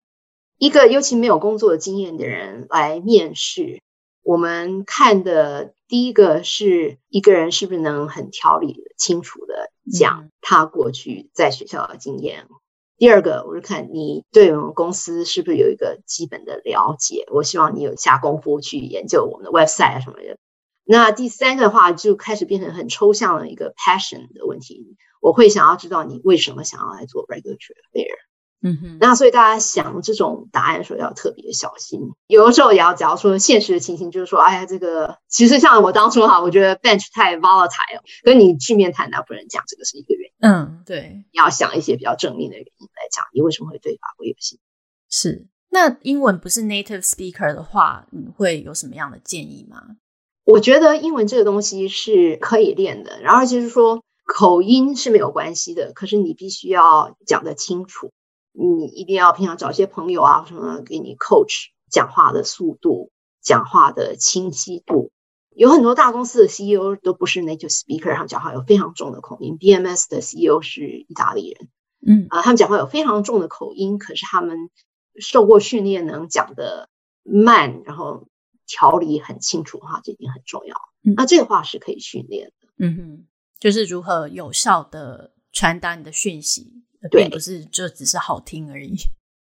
一个尤其没有工作的经验的人来面试，我们看的第一个是一个人是不是能很条理清楚的讲他过去在学校的经验。嗯、第二个，我是看你对我们公司是不是有一个基本的了解。我希望你有下功夫去研究我们的 website 啊什么的。那第三个的话就开始变成很抽象的一个 passion 的问题，我会想要知道你为什么想要来做 regulatory affair。嗯哼，那所以大家想这种答案的时候要特别小心。有的时候也要，假如说现实的情形就是说，哎呀，这个其实像我当初哈，我觉得 bench 太 volatile，跟你去面谈，那不能讲这个是一个原因。嗯，对，你要想一些比较正面的原因来讲，你为什么会对法国有兴趣？是，那英文不是 native speaker 的话，你会有什么样的建议吗？我觉得英文这个东西是可以练的，然后就是说口音是没有关系的，可是你必须要讲得清楚，你一定要平常找一些朋友啊什么给你 coach 讲话的速度、讲话的清晰度。有很多大公司的 CEO 都不是 native speaker，他们讲话有非常重的口音。BMS 的 CEO 是意大利人，嗯啊，他们讲话有非常重的口音，可是他们受过训练，能讲得慢，然后。条理很清楚的话，这一点很重要。嗯、那这个话是可以训练的。嗯哼，就是如何有效的传达你的讯息，对，并不是就只是好听而已。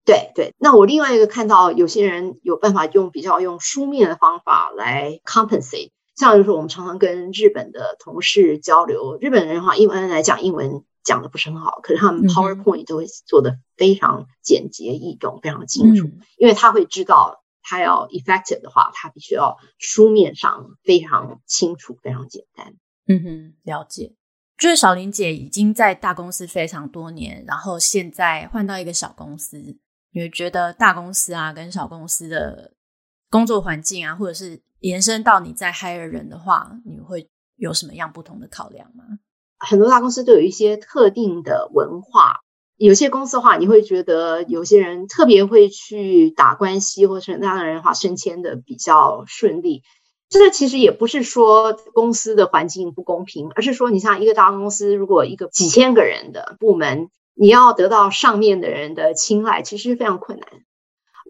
对对。那我另外一个看到有些人有办法用比较用书面的方法来 compensate，像就是我们常常跟日本的同事交流，日本人的话，英文来讲，英文讲的不是很好，可是他们 PowerPoint 都会做的非常简洁易懂，非常清楚，嗯、因为他会知道。他要 effective 的话，它必须要书面上非常清楚、非常简单。嗯哼，了解。就是小林姐已经在大公司非常多年，然后现在换到一个小公司，你会觉得大公司啊跟小公司的工作环境啊，或者是延伸到你在 hire 人的话，你会有什么样不同的考量吗？很多大公司都有一些特定的文化。有些公司的话，你会觉得有些人特别会去打关系，或者那样的人的话，升迁的比较顺利。这个其实也不是说公司的环境不公平，而是说你像一个大公司，如果一个几千个人的部门，你要得到上面的人的青睐，其实非常困难。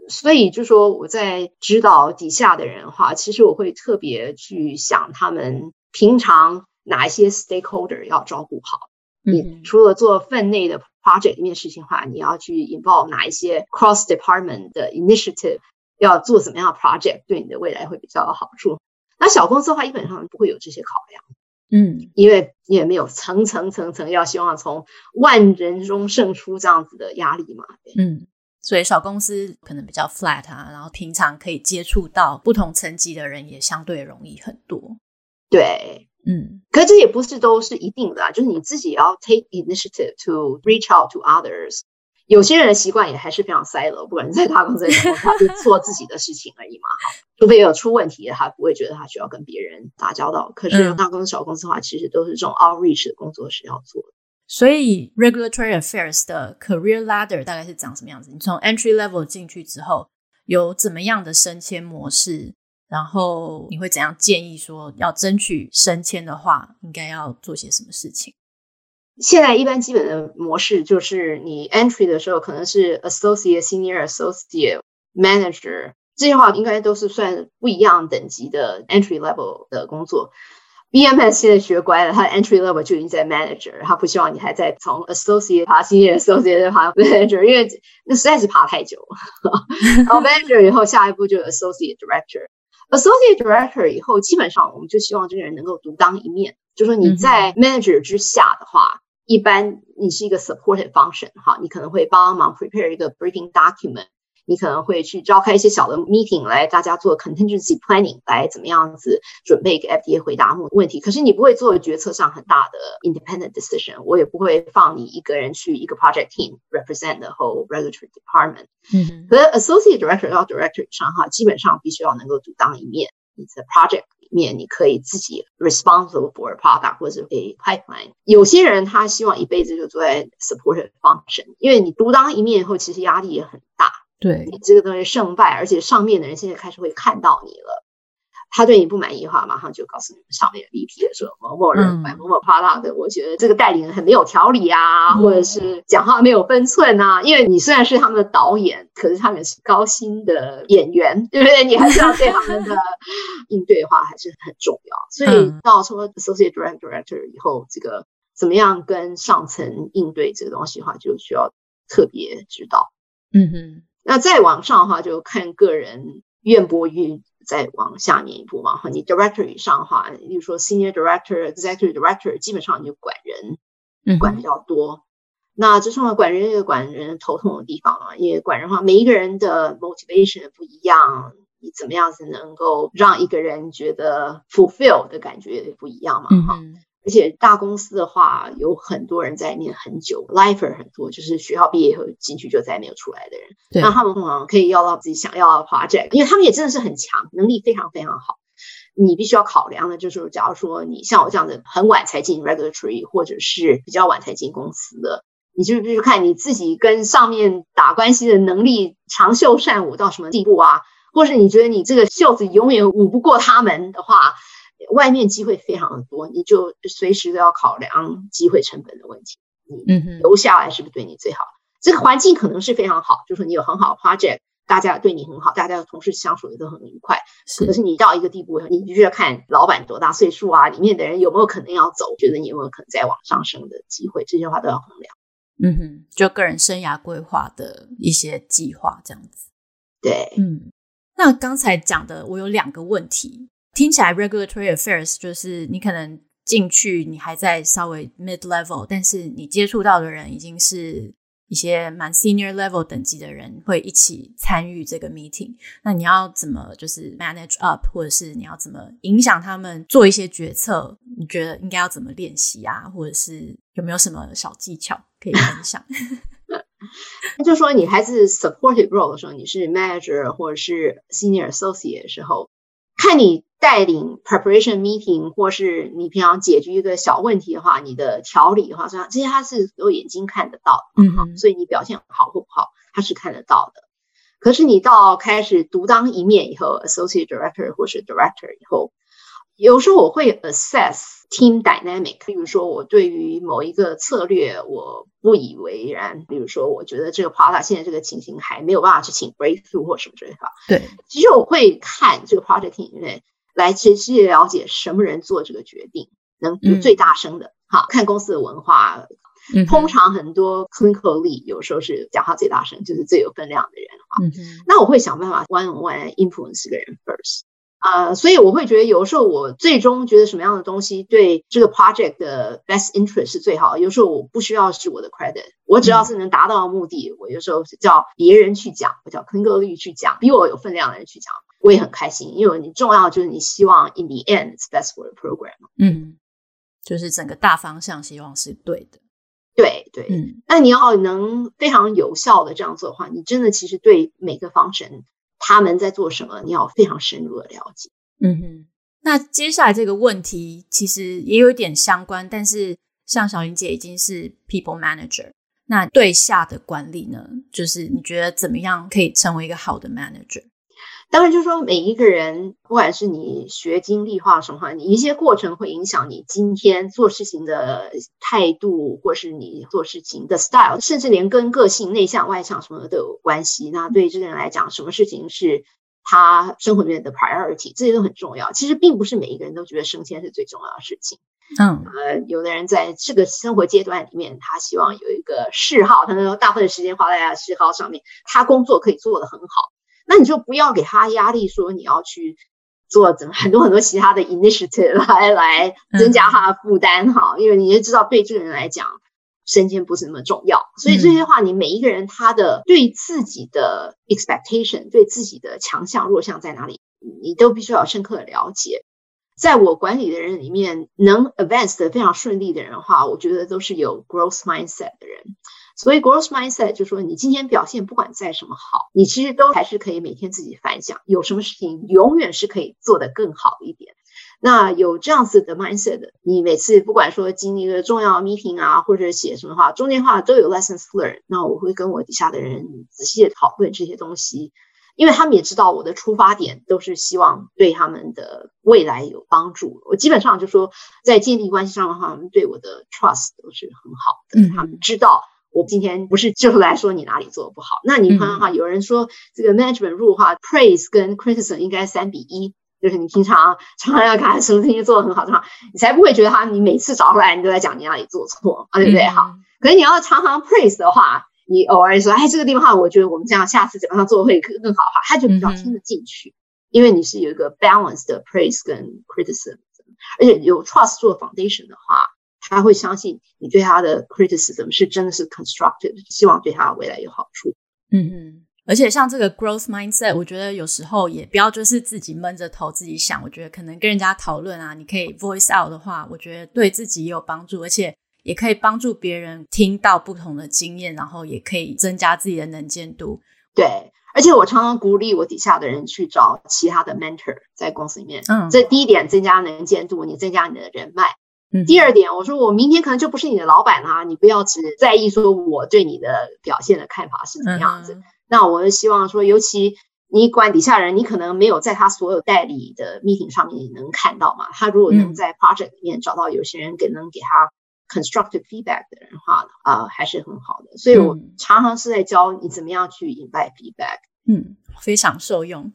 所以就说我在指导底下的人的话，其实我会特别去想他们平常哪一些 stakeholder 要照顾好。嗯除了做分内的 project 里面事情的话，你要去 involve 哪一些 cross department 的 initiative，要做怎么样的 project，对你的未来会比较有好处。那小公司的话，基本上不会有这些考量，嗯，因为也没有层层层层要希望从万人中胜出这样子的压力嘛，嗯，所以小公司可能比较 flat 啊，然后平常可以接触到不同层级的人也相对容易很多，对，嗯，可是这也不是都是一定的啊，就是你自己要 take initiative to reach out to others。有些人的习惯也还是非常 silo，不管在大公司，他就做自己的事情而已嘛。除非有出问题，他不会觉得他需要跟别人打交道。可是大公司、小公司的话，其实都是这种 outreach 的工作是要做的。所以 regulatory affairs 的 career ladder 大概是长什么样子？你从 entry level 进去之后，有怎么样的升迁模式？然后你会怎样建议说，要争取升迁的话，应该要做些什么事情？现在一般基本的模式就是，你 entry 的时候可能是 associate、senior associate、manager，这些话应该都是算不一样等级的 entry level 的工作。BMS 现在学乖了，他 entry level 就已经在 manager，他不希望你还在从 associate 爬 senior associate 爬 manager，因为那实在是爬太久。然后 manager 以后下一步就 associate director。Associate director 以后，基本上我们就希望这个人能够独当一面，就说你在 manager 之下的话。一般你是一个 supported function 哈，你可能会帮忙 prepare 一个 briefing document，你可能会去召开一些小的 meeting 来大家做 contingency planning 来怎么样子准备给 FDA 回答问题。可是你不会做决策上很大的 independent decision，我也不会放你一个人去一个 project team represent the whole regulatory department。嗯，可是 associate director 到 director 以上哈，基本上必须要能够独当一面，你的 project 里。面你可以自己 responsible for a product 或者是 a pipeline。有些人他希望一辈子就坐在 supportive function，因为你独当一面以后，其实压力也很大。对，你这个东西胜败，而且上面的人现在开始会看到你了。他对你不满意的话，马上就告诉你们上面的 VP 说某某人买某某 product，我觉得这个代理人很没有条理啊，或者是讲话没有分寸啊。因为你虽然是他们的导演，可是他们是高薪的演员，对不对？你还是要对他们的 应对的话还是很重要。所以到说 associate director 以后，这个怎么样跟上层应对这个东西的话，就需要特别知道。嗯哼，那再往上的话，就看个人愿不愿意。再往下面一步嘛，哈，你 director 以上的话，例如说 senior director、executive director，基本上你就管人，嗯，管比较多。那这种管人也管人头痛的地方嘛，因为管人的话，每一个人的 motivation 不一样，你怎么样子能够让一个人觉得 fulfill 的感觉也不一样嘛，哈、嗯。而且大公司的话，有很多人在念很久，lifer 很多，就是学校毕业以后进去就再也没有出来的人。那他们通常可以要到自己想要的 project，因为他们也真的是很强，能力非常非常好。你必须要考量的就是，假如说你像我这样的很晚才进 regulatory，或者是比较晚才进公司的，你就必须看你自己跟上面打关系的能力长袖善舞到什么地步啊，或是你觉得你这个袖子永远舞不过他们的话。外面机会非常的多，你就随时都要考量机会成本的问题。你留下来是不是对你最好？嗯、这个环境可能是非常好，就是你有很好的 project，大家对你很好，大家的同事相处的都很愉快。是，可是你到一个地步，你必须要看老板多大岁数啊，里面的人有没有可能要走，觉得你有没有可能再往上升的机会，这些话都要衡量。嗯哼，就个人生涯规划的一些计划这样子。对，嗯，那刚才讲的，我有两个问题。听起来 regulatory affairs 就是你可能进去，你还在稍微 mid level，但是你接触到的人已经是一些蛮 senior level 等级的人，会一起参与这个 meeting。那你要怎么就是 manage up，或者是你要怎么影响他们做一些决策？你觉得应该要怎么练习啊？或者是有没有什么小技巧可以分享？那就说你还是 supportive role 的时候，你是 manager 或者是 senior associate 的时候，看你。带领 preparation meeting，或是你平常解决一个小问题的话，你的条理的话，这些他是有眼睛看得到的，嗯，所以你表现好或不好，他是看得到的。可是你到开始独当一面以后，associate director 或是 director 以后，有时候我会 assess。Team dynamic，比如说我对于某一个策略我不以为然，比如说我觉得这个 product 现在这个情形还没有办法去请 breakthrough 或什么之类的。对，其实我会看这个 project team 里面来直接了解什么人做这个决定能最大声的。哈、嗯，看公司的文化，嗯、通常很多 clinical lead 有时候是讲话最大声，就是最有分量的人哈。嗯、那我会想办法 one on one influence 这个人 first。啊、呃，所以我会觉得有时候我最终觉得什么样的东西对这个 project 的 best interest 是最好。有时候我不需要是我的 credit，我只要是能达到目的，嗯、我有时候是叫别人去讲，我叫 clinical lead 去讲，比我有分量的人去讲，我也很开心，因为你重要就是你希望 in the end it's best for the program。嗯，就是整个大方向希望是对的。对对，嗯，那你要能非常有效的这样做的话，你真的其实对每个 function。他们在做什么？你要非常深入的了解。嗯哼，那接下来这个问题其实也有点相关，但是像小林姐已经是 people manager，那对下的管理呢？就是你觉得怎么样可以成为一个好的 manager？当然，就是说每一个人，不管是你学经历化什么话，你一些过程会影响你今天做事情的态度，或是你做事情的 style，甚至连跟个性内向外向什么的都有关系。那对于这个人来讲，什么事情是他生活里面的 priority，这些都很重要。其实并不是每一个人都觉得升迁是最重要的事情。嗯，呃，有的人在这个生活阶段里面，他希望有一个嗜好，他能够大部分时间花在他的嗜好上面，他工作可以做得很好。那你就不要给他压力，说你要去做怎么很多很多其他的 initiative 来来增加他的负担哈，嗯、因为你也知道对这个人来讲，升迁不是那么重要。所以这些话，你每一个人他的对自己的 expectation，对自己的强项弱项在哪里，你都必须要深刻的了解。在我管理的人里面，能 advance 的非常顺利的人的话，我觉得都是有 growth mindset 的人。所以 growth mindset 就是说，你今天表现不管再什么好，你其实都还是可以每天自己反省，有什么事情永远是可以做得更好一点。那有这样子的 mindset 的，你每次不管说经历一个重要 meeting 啊，或者写什么话，中间话都有 lessons learned。那我会跟我底下的人仔细的讨论这些东西，因为他们也知道我的出发点都是希望对他们的未来有帮助。我基本上就说，在建立关系上的话，他们对我的 trust 都是很好的，嗯、他们知道。我今天不是就是来说你哪里做的不好，那你看哈，有人说这个 management rule 哈，praise 跟 criticism 应该三比一，就是你平常常常要看什么东西做的很好的话，你才不会觉得哈你每次找回来你都在讲你哪里做错啊，对不对？好，可是你要常常 praise 的话，你偶尔说哎这个地方我觉得我们这样下次怎么样做会更更好哈，他就比较听得进去，因为你是有一个 balance 的 praise 跟 criticism，而且有 trust 做 foundation 的话。他会相信你对他的 criticism 是真的是 constructive，希望对他未来有好处。嗯嗯，而且像这个 growth mindset，我觉得有时候也不要就是自己闷着头自己想。我觉得可能跟人家讨论啊，你可以 voice out 的话，我觉得对自己也有帮助，而且也可以帮助别人听到不同的经验，然后也可以增加自己的能见度。对，而且我常常鼓励我底下的人去找其他的 mentor 在公司里面。嗯，这第一点增加能见度，你增加你的人脉。第二点，我说我明天可能就不是你的老板啦，你不要只在意说我对你的表现的看法是怎么样子。嗯、那我是希望说，尤其你管底下人，你可能没有在他所有代理的 meeting 上面能看到嘛。他如果能在 project 里面找到有些人给能给他 constructive feedback 的人的话啊、呃，还是很好的。所以我常常是在教你怎么样去 invite feedback，嗯，非常受用。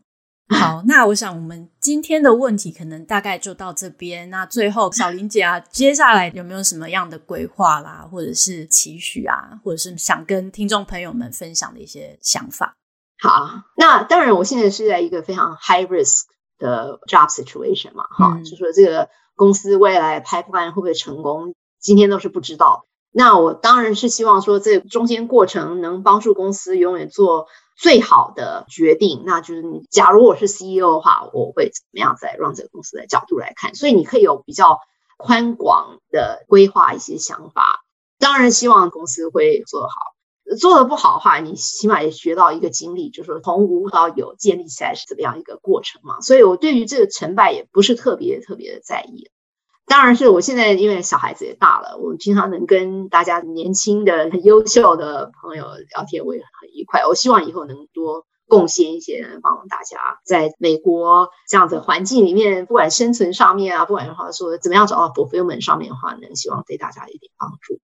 好，那我想我们今天的问题可能大概就到这边。那最后，小林姐啊，接下来有没有什么样的规划啦，或者是期许啊，或者是想跟听众朋友们分享的一些想法？好，那当然，我现在是在一个非常 high risk 的 job situation 嘛，哈、嗯，就说这个公司未来 pipeline 会不会成功，今天都是不知道。那我当然是希望说，这中间过程能帮助公司永远做最好的决定。那就是，假如我是 CEO 的话，我会怎么样在让这个公司的角度来看？所以你可以有比较宽广的规划一些想法。当然希望公司会做得好，做得不好的话，你起码也学到一个经历，就是说从无到有建立起来是怎么样一个过程嘛。所以我对于这个成败也不是特别特别的在意。当然是我现在因为小孩子也大了，我经常能跟大家年轻的、很优秀的朋友聊天，我也很愉快。我希望以后能多贡献一些，帮大家在美国这样的环境里面，不管生存上面啊，不管的话说怎么样找到 fulfillment 上面的话，能希望对大家一点帮助。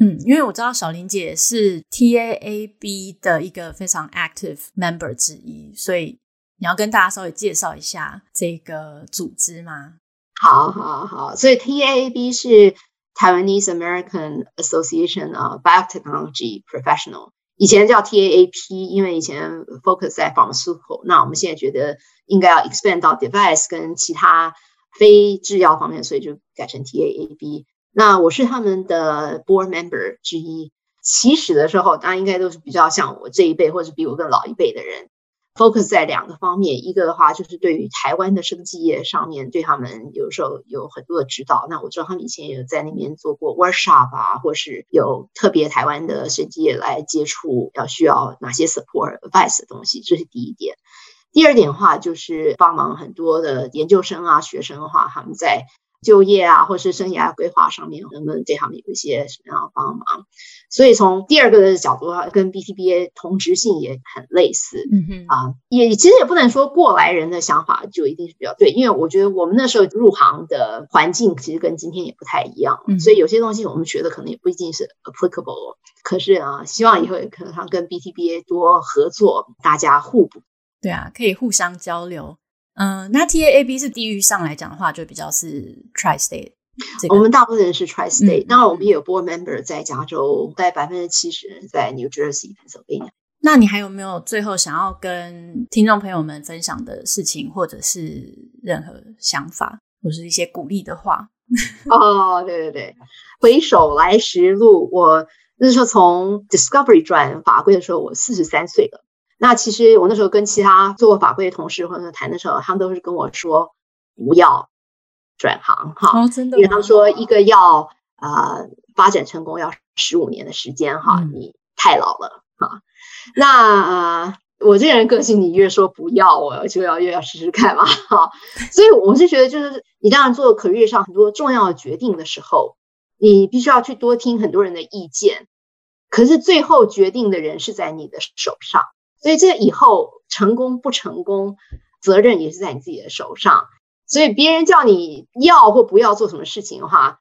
嗯，因为我知道小林姐是 TAAB 的一个非常 active member 之一，所以你要跟大家稍微介绍一下这个组织吗？好好好，所以 TAAB 是 Taiwanese American Association of Biotechnology Professional，以前叫 TAAP，因为以前 focus 在 pharmaceutical，那我们现在觉得应该要 expand 到 device 跟其他非制药方面，所以就改成 TAAB。那我是他们的 board member 之一。起始的时候，大家应该都是比较像我这一辈，或者比我更老一辈的人。Focus 在两个方面，一个的话就是对于台湾的生技业上面，对他们有时候有很多的指导。那我知道他们以前也有在那边做过 workshop 啊，或是有特别台湾的生技业来接触，要需要哪些 support advice 的东西，这是第一点。第二点的话就是帮忙很多的研究生啊、学生的话，他们在。就业啊，或是生涯规划上面，能不能对他们有一些什么样的帮忙？所以从第二个的角度的话，跟 BTBA 同质性也很类似。嗯哼啊，也其实也不能说过来人的想法就一定是比较对，因为我觉得我们那时候入行的环境其实跟今天也不太一样，嗯、所以有些东西我们学的可能也不一定是 applicable。可是啊，希望以后也可能跟 BTBA 多合作，大家互补。对啊，可以互相交流。嗯，那 TAAB 是地域上来讲的话，就比较是 Tri-State。我们大部分人是 Tri-State，当然我们也有 Board Member 在加州，大概百分之七十人在 New Jersey、Pennsylvania。那你还有没有最后想要跟听众朋友们分享的事情，或者是任何想法，或是一些鼓励的话？哦，对对对，回首来时路，我那时候从 Discovery 转法规的时候，我四十三岁了。那其实我那时候跟其他做过法规的同事或者谈的时候，他们都是跟我说不要转行哈，哦，真的，因为他们说一个要啊、呃、发展成功要十五年的时间哈，你太老了哈。那呃，我这个人个性，你越说不要，我就要越要试试看嘛哈。所以我是觉得，就是你当然做 career 上很多重要的决定的时候，你必须要去多听很多人的意见，可是最后决定的人是在你的手上。所以这以后成功不成功，责任也是在你自己的手上。所以别人叫你要或不要做什么事情的话，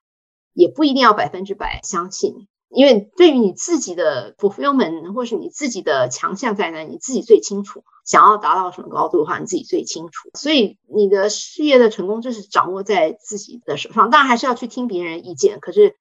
也不一定要百分之百相信，因为对于你自己的 fulfillment 或是你自己的强项在哪，你自己最清楚。想要达到什么高度的话，你自己最清楚。所以你的事业的成功就是掌握在自己的手上，当然还是要去听别人意见。可是。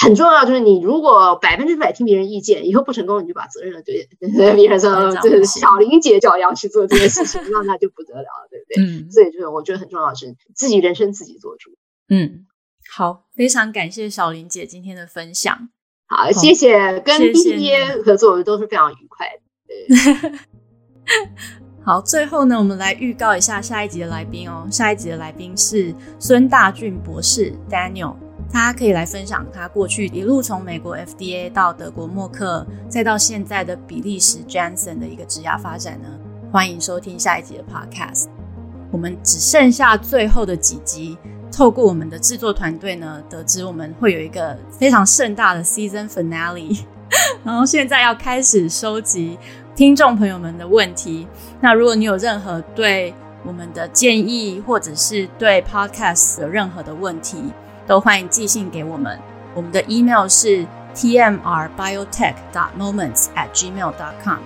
很重要，就是你如果百分之百听别人意见，以后不成功，你就把责任对对别人说，这是小林姐叫要去做这件事情，那那就不得了了，对不对？嗯，所以就是我觉得很重要的是自己人生自己做主。嗯，好，非常感谢小林姐今天的分享。好，好谢谢，跟 BTBA 合作都是非常愉快的。对 好，最后呢，我们来预告一下下一集的来宾哦。下一集的来宾是孙大俊博士 Daniel。他可以来分享他过去一路从美国 FDA 到德国默克，再到现在的比利时 Janssen 的一个职涯发展呢。欢迎收听下一集的 Podcast。我们只剩下最后的几集，透过我们的制作团队呢，得知我们会有一个非常盛大的 Season Finale，然后现在要开始收集听众朋友们的问题。那如果你有任何对我们的建议，或者是对 Podcast 有任何的问题，都欢迎寄信给我们，我们的 email 是 tmrbiotech.moments@gmail.com，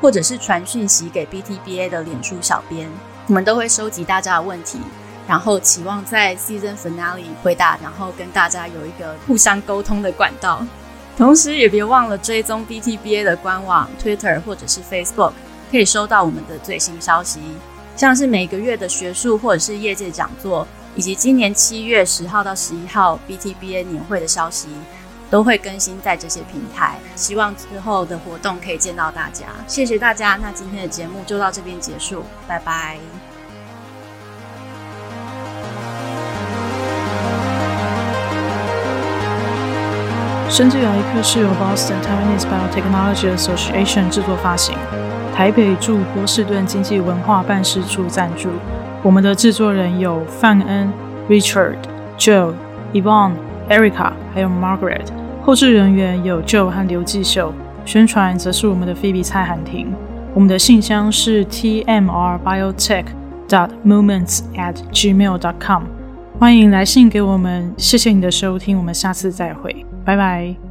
或者是传讯息给 BTBA 的脸书小编，我们都会收集大家的问题，然后期望在 season finale 回答，然后跟大家有一个互相沟通的管道。同时也别忘了追踪 BTBA 的官网、Twitter 或者是 Facebook，可以收到我们的最新消息，像是每个月的学术或者是业界讲座。以及今年七月十号到十一号 BTBA 年会的消息，都会更新在这些平台。希望之后的活动可以见到大家，谢谢大家。那今天的节目就到这边结束，拜拜。生技来一课是由 Boston Taiwanese Biotechnology Association 制作发行，台北驻波士顿经济文化办事处赞助。我们的制作人有范恩、Richard、Joe、Yvonne、Erica，还有 Margaret。后制人员有 Joe 和刘继秀，宣传则是我们的 Phoebe 蔡涵婷。我们的信箱是 tmrbiotech.moments@gmail.com，欢迎来信给我们。谢谢你的收听，我们下次再会，拜拜。